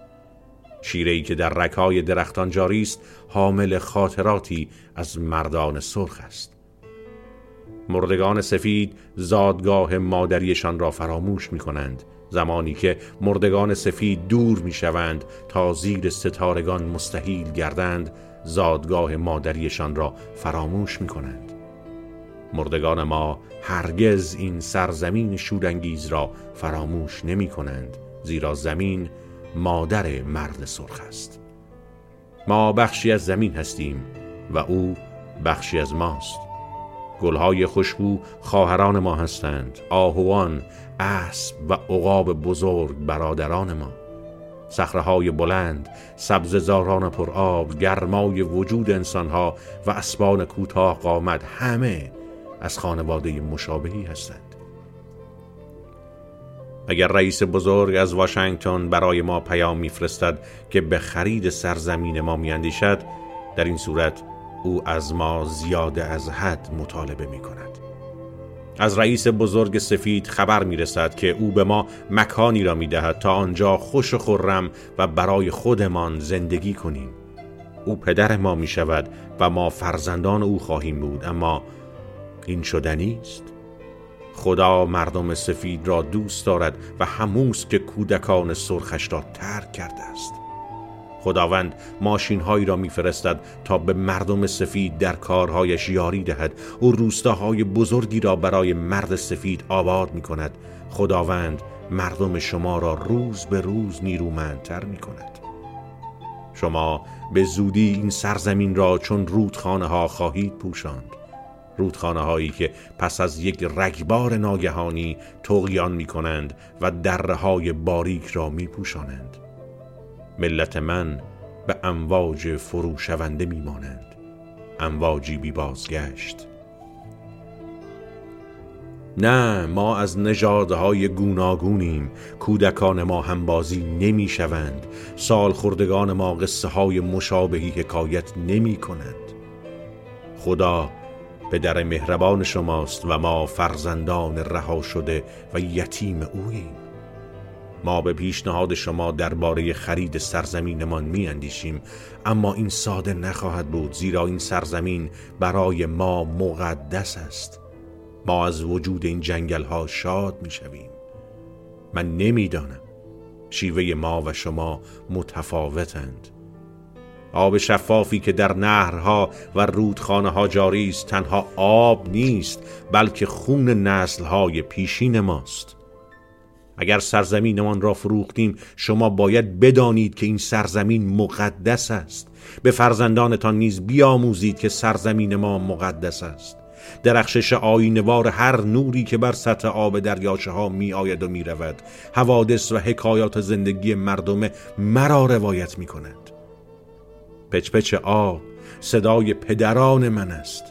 شیره‌ای که در رکای درختان جاری است حامل خاطراتی از مردان سرخ است. مردگان سفید زادگاه مادریشان را فراموش می کنند زمانی که مردگان سفید دور می شوند تا زیر ستارگان مستحیل گردند زادگاه مادریشان را فراموش می کنند مردگان ما هرگز این سرزمین شورانگیز را فراموش نمی کنند زیرا زمین مادر مرد سرخ است. ما بخشی از زمین هستیم و او بخشی از ماست. گلهای خوشبو خواهران ما هستند. آهوان اسب و عقاب بزرگ برادران ما. صخره‌های بلند سبززاران پرآب گرمای وجود انسانها و اسبان کوتاه قامت همه از خانواده مشابهی هستند. اگر رئیس بزرگ از واشنگتن برای ما پیام میفرستد که به خرید سرزمین ما میاندیشد در این صورت او از ما زیاده از حد مطالبه می کند از رئیس بزرگ سفید خبر می رسد که او به ما مکانی را می دهد تا آنجا خوش و خرم و برای خودمان زندگی کنیم. او پدر ما می شود و ما فرزندان او خواهیم بود اما این شدنی است خدا مردم سفید را دوست دارد و هموست که کودکان سرخش را ترک کرده است. خداوند ماشین هایی را میفرستد تا به مردم سفید در کارهایش یاری دهد او روستاهای بزرگی را برای مرد سفید آباد می کند خداوند مردم شما را روز به روز نیرومندتر می کند شما به زودی این سرزمین را چون رودخانه ها خواهید پوشاند. رودخانه هایی که پس از یک رگبار ناگهانی تغیان می کنند و دره های باریک را می پوشانند ملت من به امواج فروشونده میمانند. امواجی بی بازگشت. نه ما از نژادهای گوناگونیم. کودکان ما همبازی نمی شوند سال خردگان ما قصه های مشابهی حکایت نمی کنند خدا پدر مهربان شماست و ما فرزندان رها شده و یتیم اوییم. ما به پیشنهاد شما درباره خرید سرزمینمان می اندیشیم اما این ساده نخواهد بود زیرا این سرزمین برای ما مقدس است. ما از وجود این جنگل ها شاد می شویم من نمی‌دانم شیوه ما و شما متفاوتند. آب شفافی که در نهرها و رودخانه ها جاری است تنها آب نیست بلکه خون نسلهای پیشین ماست. اگر سرزمینمان را فروختیم شما باید بدانید که این سرزمین مقدس است. به فرزندانتان نیز بیاموزید که سرزمین ما مقدس است. درخشش آینوار هر نوری که بر سطح آب دریاچه ها می آید و می رود حوادث و حکایات زندگی مردم مرا روایت می کند پچ پچ آب صدای پدران من است.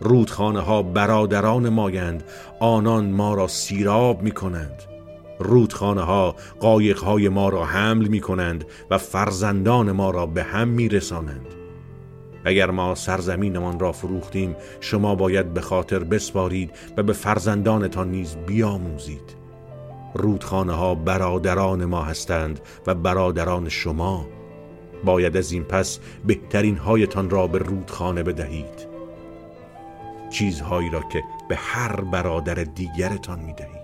رودخانه ها برادران مایند آنان ما را سیراب می کنند رودخانه ها قایق های ما را حمل می کنند و فرزندان ما را به هم می رسانند اگر ما سرزمینمان را فروختیم شما باید به خاطر بسپارید و به فرزندانتان نیز بیاموزید. رودخانه ها برادران ما هستند و برادران شما. باید از این پس بهترین هایتان را به رودخانه بدهید. چیزهایی را که به هر برادر دیگرتان می دهید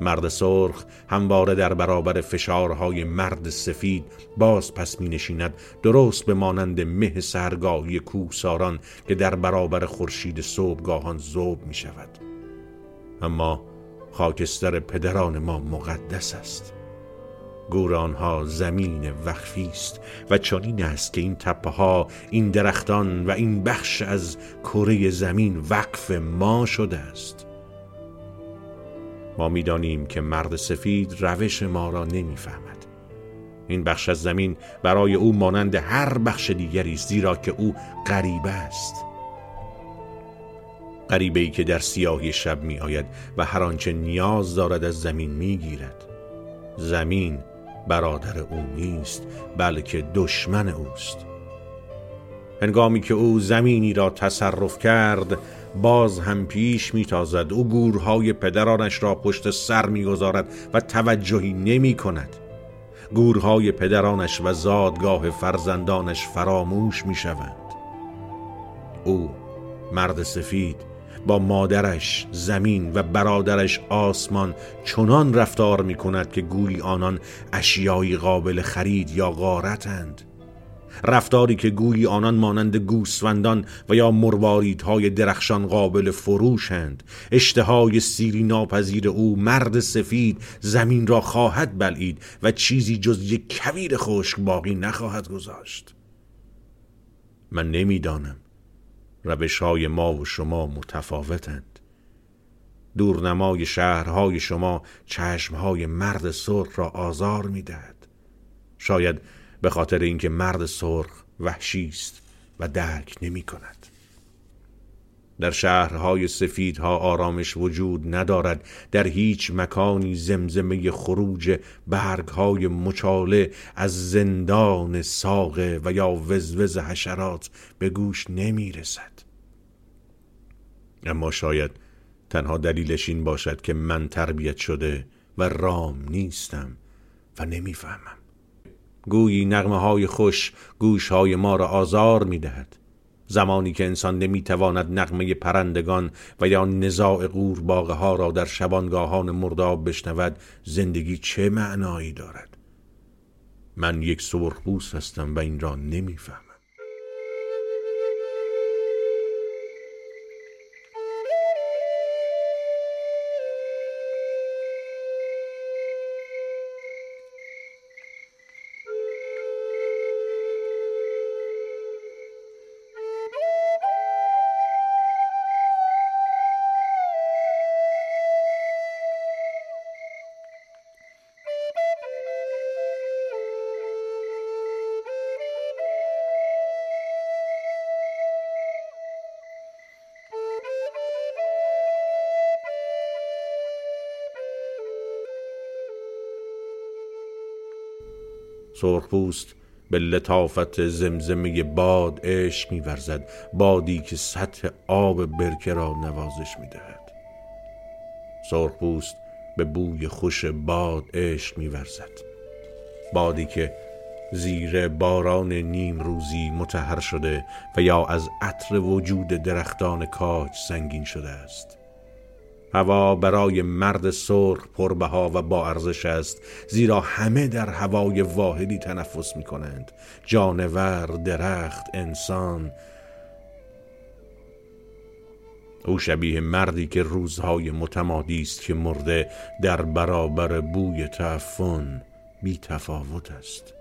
مرد سرخ همواره در برابر فشارهای مرد سفید باز پس می نشیند درست به مانند مه سرگاهی کوساران که در برابر خورشید صبحگاهان زوب می شود اما خاکستر پدران ما مقدس است. گورانها زمین وقفی است و چنین است که این تپه ها این درختان و این بخش از کره زمین وقف ما شده است. ما می‌دانیم که مرد سفید روش ما را نمی‌فهمد. این بخش از زمین برای او مانند هر بخش دیگری است زیرا که او غریبه است. غریبه ای که در سیاهی شب می آید و هر آنچه نیاز دارد از زمین می گیرد زمین برادر او نیست بلکه دشمن اوست. هنگامی که او زمینی را تصرف کرد باز هم پیش میتازد. او گورهای پدرانش را پشت سر می‌گذارد و توجهی نمی کند. گورهای پدرانش و زادگاه فرزندانش فراموش می شوند او مرد سفید با مادرش زمین و برادرش آسمان چنان رفتار می کند که گویی آنان اشیایی قابل خرید یا غارتند. رفتاری که گویی آنان مانند گوسفندان و یا مرواریدهای درخشان قابل فروشند. اشتهای سیری ناپذیر او مرد سفید زمین را خواهد بلعید و چیزی جز یک کویر خشک باقی نخواهد گذاشت. من نمی‌دانم. روش های ما و شما متفاوتند. دورنمای شهرهای شما چشمهای مرد سرخ را آزار می‌دهد. شاید به خاطر اینکه مرد سرخ وحشی است و درک نمی کند. در شهرهای سفیدها آرامش وجود ندارد. در هیچ مکانی زمزمه خروج برگهای مچاله از زندان ساقه و یا وزوز حشرات به گوش نمی رسد. اما شاید تنها دلیلش این باشد که من تربیت شده و رام نیستم و نمی‌فهمم گویی نغمه های خوش گوش های ما را آزار می دهد. زمانی که انسان نمی‌تواند نغمه پرندگان و یا نزاع قورباغه ها را در شبانگاهان مرداب بشنود زندگی چه معنایی دارد من یک سرخپوست هستم و این را نمی‌فهمم سرخپوست به لطافت زمزمه باد عشق میورزد بادی که سطح آب برکه را نوازش می‌دهد. سرخپوست به بوی خوش باد عشق میورزد. بادی که زیر باران نیم روزی متحر شده و یا از عطر وجود درختان کاج سنگین شده است. هوا برای مرد سرخ پربها و با ارزش است زیرا همه در هوای واحدی تنفس می کنند جانور، درخت، انسان. او شبیه مردی که روزهای متمادی است که مرده در برابر بوی تعفن بی تفاوت است.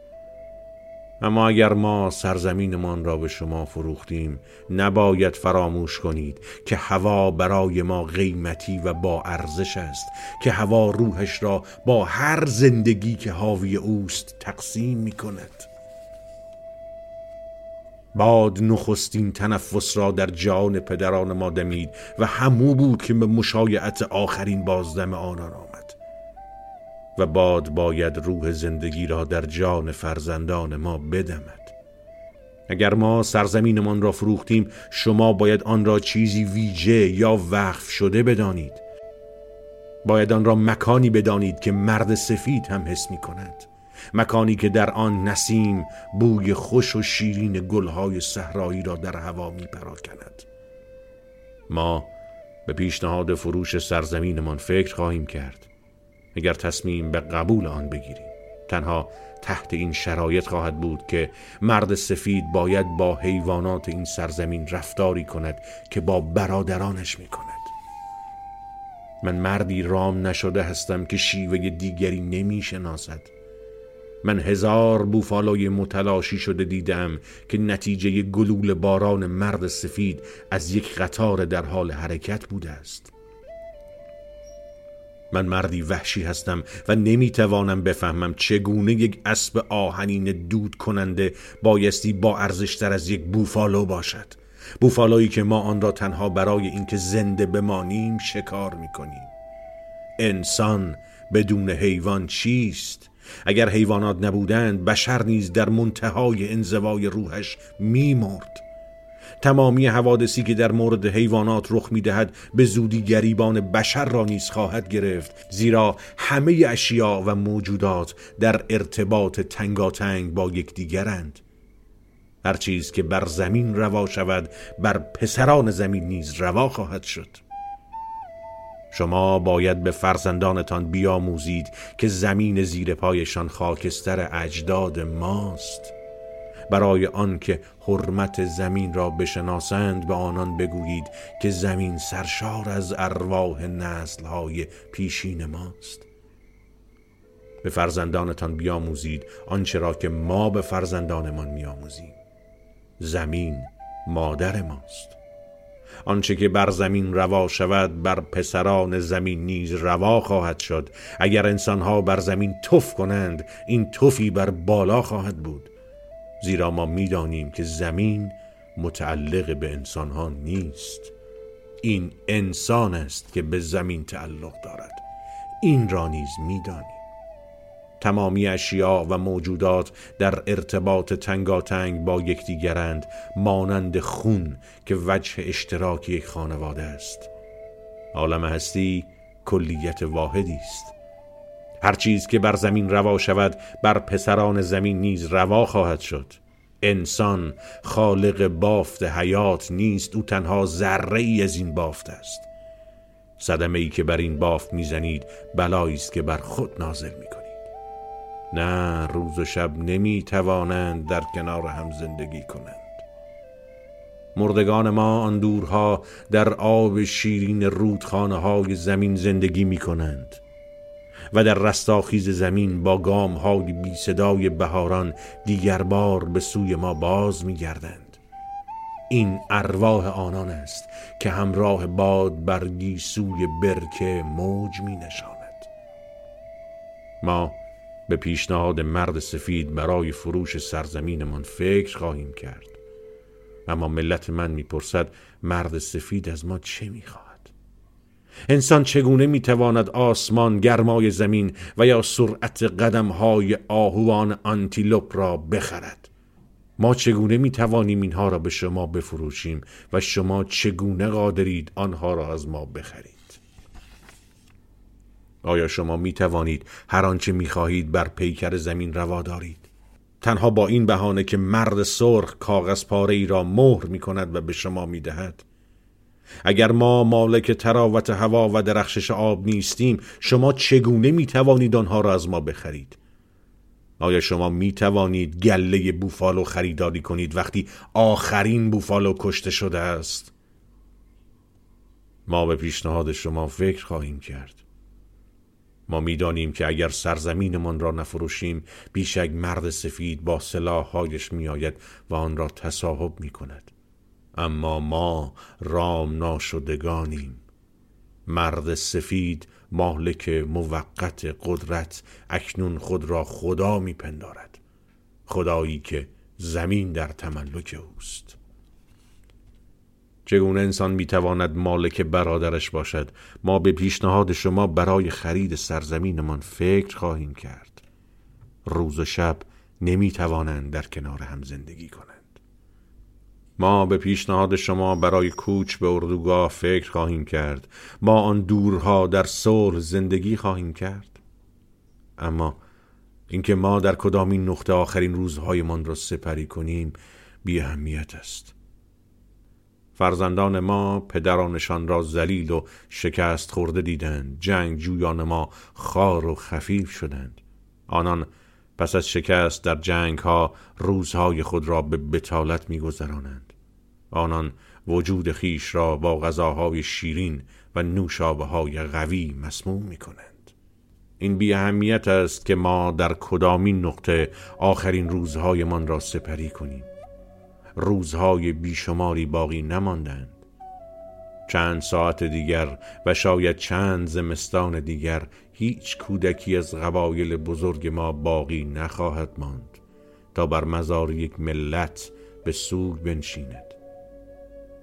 اما اگر ما سرزمینمان را به شما فروختیم نباید فراموش کنید که هوا برای ما قیمتی و با ارزش است که هوا روحش را با هر زندگی که حاوی اوست تقسیم می کند باد نخستین تنفس را در جان پدران ما دمید و همو بود که به مشایعت آخرین بازدم آنان و باد باید روح زندگی را در جان فرزندان ما بدمد. اگر ما سرزمینمان را فروختیم شما باید آن را چیزی ویژه یا وقف شده بدانید. باید آن را مکانی بدانید که مرد سفید هم حس می کند. مکانی که در آن نسیم بوی خوش و شیرین گلهای صحرایی را در هوا می پراکند. ما به پیشنهاد فروش سرزمینمان فکر خواهیم کرد. اگر تصمیم به قبول آن بگیریم. تنها تحت این شرایط خواهد بود که مرد سفید باید با حیوانات این سرزمین رفتاری کند که با برادرانش می کند من مردی رام نشده هستم که شیوه دیگری نمی شناسد من هزار بوفالوی متلاشی شده دیدم که نتیجه گلول باران مرد سفید از یک قطار در حال حرکت بوده است. من مردی وحشی هستم و نمی‌توانم بفهمم چگونه یک اسب آهنین دود کننده بایستی با ارزشتر از یک بوفالو باشد. بوفالویی که ما آن را تنها برای اینکه زنده بمانیم شکار می‌کنیم. انسان بدون حیوان چیست؟ اگر حیوانات نبودند بشر نیز در منتهای انزوای روحش میمرد. تمامی حوادثی که در مورد حیوانات رخ می‌دهد به زودی گریبان بشر را نیز خواهد گرفت. زیرا همه اشیا و موجودات در ارتباط تنگاتنگ با یکدیگرند. هر چیز که بر زمین روا شود بر پسران زمین نیز روا خواهد شد. شما باید به فرزندانتان بیاموزید که زمین زیر پایشان خاکستر اجداد ماست. برای آنکه حرمت زمین را بشناسند به آنان بگویید که زمین سرشار از ارواح نسلهای پیشین ماست. به فرزندانتان بیاموزید آنچه را که ما به فرزندانمان میآموزیم. زمین مادر ماست. آنچه که بر زمین روا شود بر پسران زمین نیز روا خواهد شد. اگر انسانها بر زمین تف کنند این تفی بر بالا خواهد بود. زیرا ما می‌دانیم که زمین متعلق به انسانها نیست. این انسان است که به زمین تعلق دارد. این را نیز می‌دانیم. تمامی اشیا و موجودات در ارتباط تنگاتنگ با یکدیگرند مانند خون که وجه اشتراک یک خانواده است. عالم هستی کلیت واحدی است. هر چیز که بر زمین روا شود بر پسران زمین نیز روا خواهد شد. انسان خالق بافت حیات نیست او تنها ذره ای از این بافت است. صدمه ای که بر این بافت می‌زنید بلایی است که بر خود نازل می‌کنید. نه روز و شب نمی توانند در کنار هم زندگی کنند. مردگان ما آن دورها در آب شیرین رودخانه های زمین زندگی می کنند و در رستاخیز زمین با گام های بی صدای بهاران دیگر بار به سوی ما باز می گردند. این ارواح آنان است که همراه باد بر گیسوی برکه موج می نشاند. ما به پیشنهاد مرد سفید برای فروش سرزمینمان فکر خواهیم کرد اما ملت من می‌پرسد مرد سفید از ما چه می‌خواهد انسان چگونه می‌تواند آسمان گرمای زمین و یا سرعت قدمهای آهوان آنتیلوپ را بخرد؟ ما چگونه می توانیم اینها را به شما بفروشیم و شما چگونه قادرید آنها را از ما بخرید؟ آیا شما می توانید هر آنچه می خواهید بر پیکر زمین روا دارید؟ تنها با این بهانه که مرد سرخ کاغذ پاره ای را مهر می کند و به شما می دهد اگر ما مالک تراوت هوا و درخشش آب نیستیم شما چگونه می توانید آنها را از ما بخرید؟ آیا شما می توانید گله بوفالو خریداری کنید وقتی آخرین بوفالو کشته شده است؟ ما به پیشنهاد شما فکر خواهیم کرد. ما می‌دانیم که اگر سرزمینمان را نفروشیم بیشک مرد سفید با سلاحهایش میآید و آن را تصاحب می کند اما ما رام ناشدگانیم. مرد سفید مالک موقت قدرت اکنون خود را خدا میپندارد. خدایی که زمین در تملک اوست. چگونه انسان می‌تواند مالک برادرش باشد؟ ما به پیشنهاد شما برای خرید سرزمینمان فکر خواهیم کرد. روز و شب نمی‌توانند در کنار هم زندگی کنند. ما به پیشنهاد شما برای کوچ به اردوگاه فکر خواهیم کرد. ما آن دورها در صلح زندگی خواهیم کرد. اما اینکه ما در کدامین نقطه آخرین روزهایمان را سپری کنیم بی اهمیت است. فرزندان ما پدرانشان را ذلیل و شکست خورده دیدند. جنگ جویان ما خار و خفیف شدند. آنان پس از شکست در جنگ ها روزهای خود را به بتالت میگذرانند. آنان وجود خیش را با غذاهای شیرین و نوشابه های قوی مسموم می کنند. این بی اهمیت است که ما در کدامین نقطه آخرین روزهایمان را سپری کنیم. روزهای بیشماری باقی نماندند. چند ساعت دیگر و شاید چند زمستان دیگر هیچ کودکی از قبایل بزرگ ما باقی نخواهد ماند تا بر مزار یک ملت به سوگ بنشیند.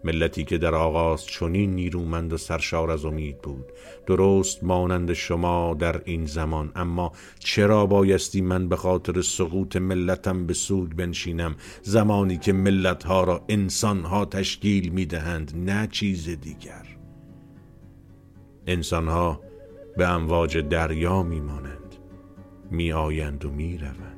ملتی که در آغاز چنین نیرومند و سرشار از امید بود. درست مانند شما در این زمان اما چرا بایستی من به خاطر سقوط ملتم به سود بنشینم؟ زمانی که ملتها را انسانها تشکیل می‌دهند نه چیز دیگر. انسانها به امواج دریا میمانند. میآیند و می‌روند.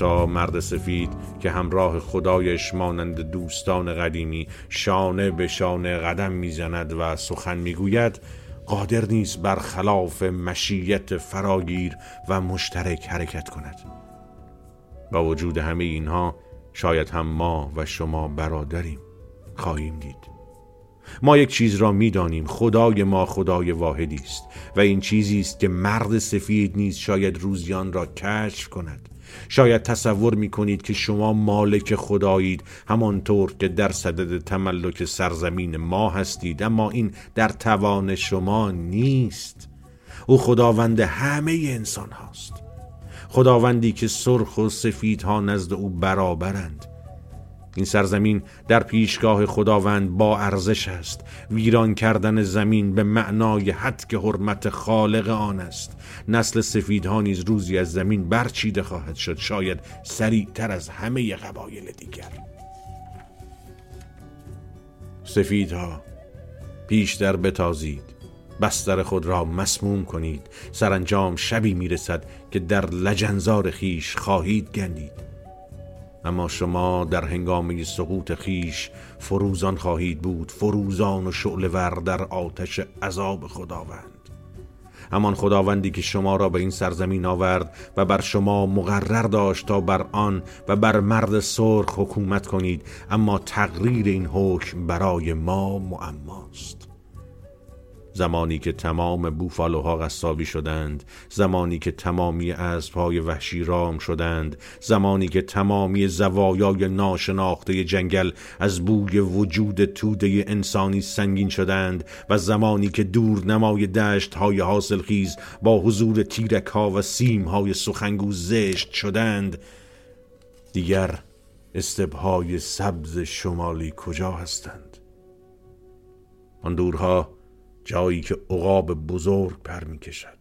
حتی مرد سفید که همراه خدایش مانند دوستان قدیمی شانه به شانه قدم می‌زند و سخن می‌گوید قادر نیست بر خلاف مشیت فراگیر و مشترک حرکت کند. با وجود همه اینها شاید هم ما و شما برادریم خواهیم دید. ما یک چیز را می‌دانیم خدای ما خدای واحدی است و این چیزی است که مرد سفید نیز شاید روزیان را کشف کند. شاید تصور می کنید که شما مالک خدایید. همانطور که در صدد تملک سرزمین ما هستید اما این در توان شما نیست. او خداوند همه انسان هاست. خداوندی که سرخ و سفید ها نزد او برابرند. این سرزمین در پیشگاه خداوند با ارزش است. ویران کردن زمین به معنای حد که حرمت خالق آن است. نسل سفیدها نیز روزی از زمین برچیده خواهد شد شاید سریعتر از همه قبایل دیگر. سفیدها پیشتر بتازید. بستر خود را مسموم کنید. سرانجام شبی می‌رسد که در لجنزار خیش خواهید گندید. اما شما در هنگامه سقوط خیش فروزان خواهید بود فروزان و شعله ور در آتش عذاب خداوند. همان خداوندی که شما را به این سرزمین آورد و بر شما مقرر داشت تا بر آن و بر مرد سرخ حکومت کنید اما تقریر این حکم برای ما معماست. زمانی که تمام بوفالوها قصابی شدند زمانی که تمامی اسبهای وحشی رام شدند زمانی که تمامی زوایای ناشناخته جنگل از بوی وجود توده انسانی سنگین شدند و زمانی که دور نمای دشت های حاصل خیز با حضور تیرک ها و سیم های سخنگو زشت شدند دیگر استبهای سبز شمالی کجا هستند؟ آن دورها جایی که عقاب بزرگ پر می کشد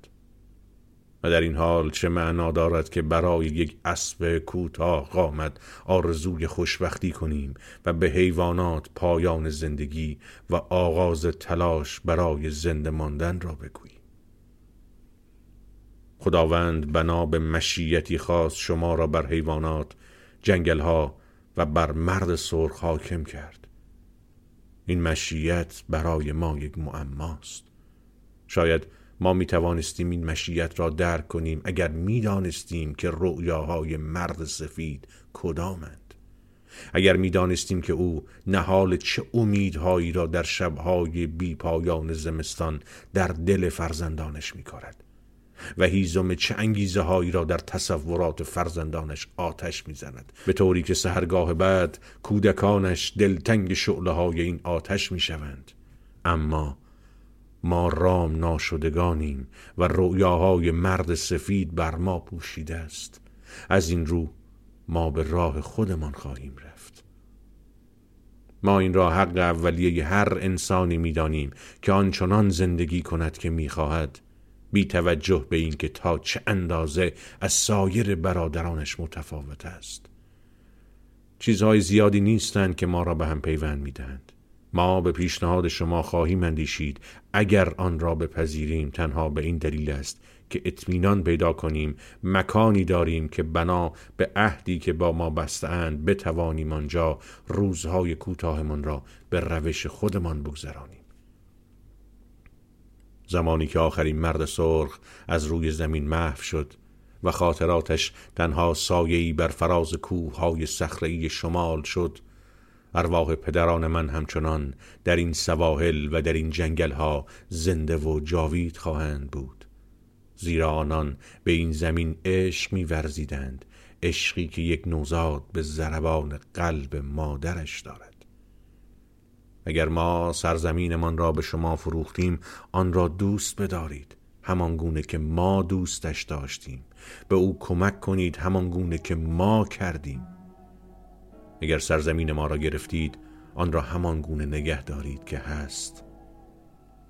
و در این حال چه معنا دارد که برای یک اسب کوتاه قامت آرزوی خوشبختی کنیم و به حیوانات پایان زندگی و آغاز تلاش برای زنده ماندن را بگوییم. خداوند بنا به مشیتی خاص شما را بر حیوانات جنگلها و بر مرد سرخ حاکم کرد. این مشیت برای ما یک معماست. شاید ما می توانستیم این مشیت را درک کنیم اگر می دانستیم که رؤیاهای مرد سفید کدامند. اگر می دانستیم که او نهال چه امیدهایی را در شبهای بی پایان زمستان در دل فرزندانش می کارد و هیزم چه انگیزه هایی را در تصورات فرزندانش آتش می‌زند. به طوری که سهرگاه بعد کودکانش دلتنگ شعله های این آتش می‌شوند. اما ما رام ناشدگانیم و رؤیاهای مرد سفید بر ما پوشیده است. از این رو ما به راه خودمان خواهیم رفت. ما این را حق اولیه هر انسانی می‌دانیم که آنچنان زندگی کند که می‌خواهد بی توجه به اینکه تا چه اندازه از سایر برادرانش متفاوت است. چیزهای زیادی نیستند که ما را به هم پیوند می‌دهند. ما به پیشنهاد شما خواهیم اندیشید اگر آن را بپذیریم تنها به این دلیل است که اطمینان پیدا کنیم مکانی داریم که بنا به عهدی که با ما بستهاند بتوانیم آنجا روزهای کوتاهمان را به روش خودمان بگذرانیم. زمانی که آخرین مرد سرخ از روی زمین محو شد و خاطراتش تنها سایه‌ای بر فراز کوههای صخره‌ای شمال شد ارواح پدران من همچنان در این سواحل و در این جنگلها زنده و جاوید خواهند بود. زیرا آنان به این زمین عشق می‌ورزیدند عشقی که یک نوزاد به ضربان قلب مادرش دارد. اگر ما سرزمینمان را به شما فروختیم آن را دوست بدارید. همان گونه که ما دوستش داشتیم. به او کمک کنید همان گونه که ما کردیم. اگر سرزمین ما را گرفتید آن را همان گونه نگه دارید که هست.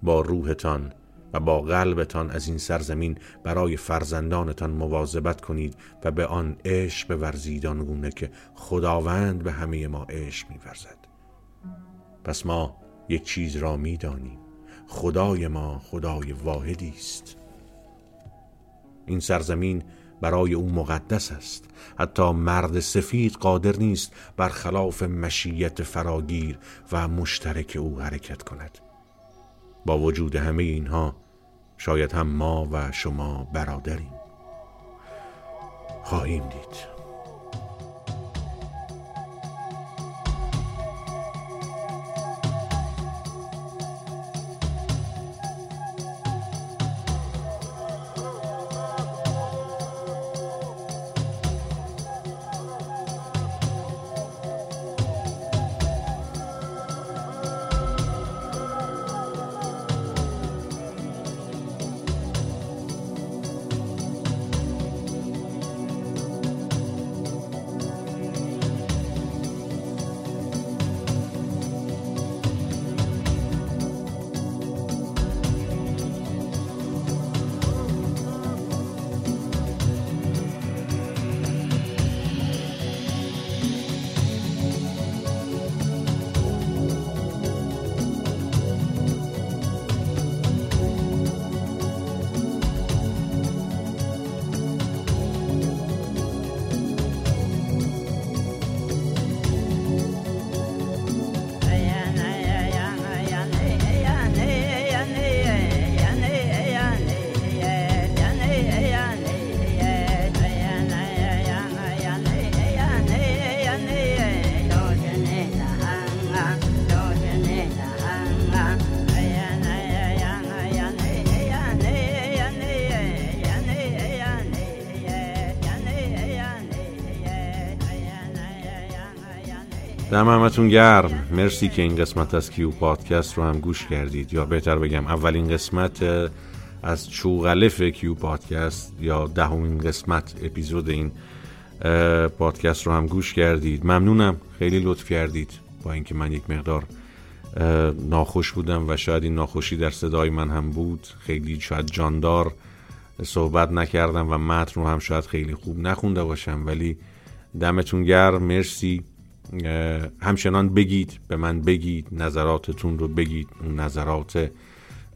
با روحتان و با قلبتان از این سرزمین برای فرزندانتان مواظبت کنید و به آن عشق بورزید آن گونه که خداوند به همه ما عشق میورزد. پس ما یک چیز را می‌دانیم. خدای ما خدای واحدی است. این سرزمین برای او مقدس است. حتی مرد سفید قادر نیست برخلاف مشیت فراگیر و مشترک او حرکت کند. با وجود همه اینها شاید هم ما و شما برادریم. خواهیم دید. دم همتون گرم. مرسی که این قسمت از کیو پادکست رو هم گوش کردید. یا بهتر بگم اولین قسمت از چوغلف کیو پادکست یا دهمین قسمت اپیزود این پادکست رو هم گوش کردید. ممنونم خیلی لطف کردید. با اینکه من یک مقدار ناخوش بودم و شاید این ناخوشی در صدای من هم بود. خیلی شاید جاندار صحبت نکردم و متن رو هم شاید خیلی خوب نخونده باشم. ولی دمتون گرم. مرسی. همچنان بگید به من بگید نظراتتون رو بگید اون نظرات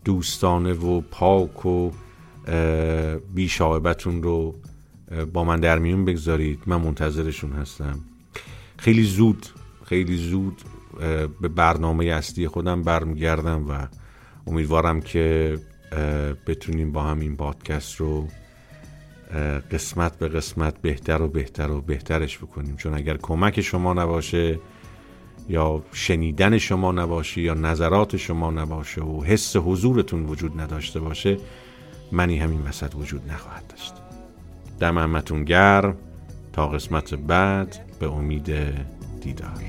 دوستانه و پاک و بیشاعبتون رو با من در میون بگذارید. من منتظرشون هستم. خیلی زود خیلی زود به برنامه اصلی خودم برمیگردم و امیدوارم که بتونیم با هم این پادکست رو قسمت به قسمت بهتر و بهتر و بهترش بکنیم. چون اگر کمک شما نباشه یا شنیدن شما نباشه یا نظرات شما نباشه و حس حضورتون وجود نداشته باشه منی همین وسط وجود نخواهد داشت. دم همتون گرم. تا قسمت بعد به امید دیدار.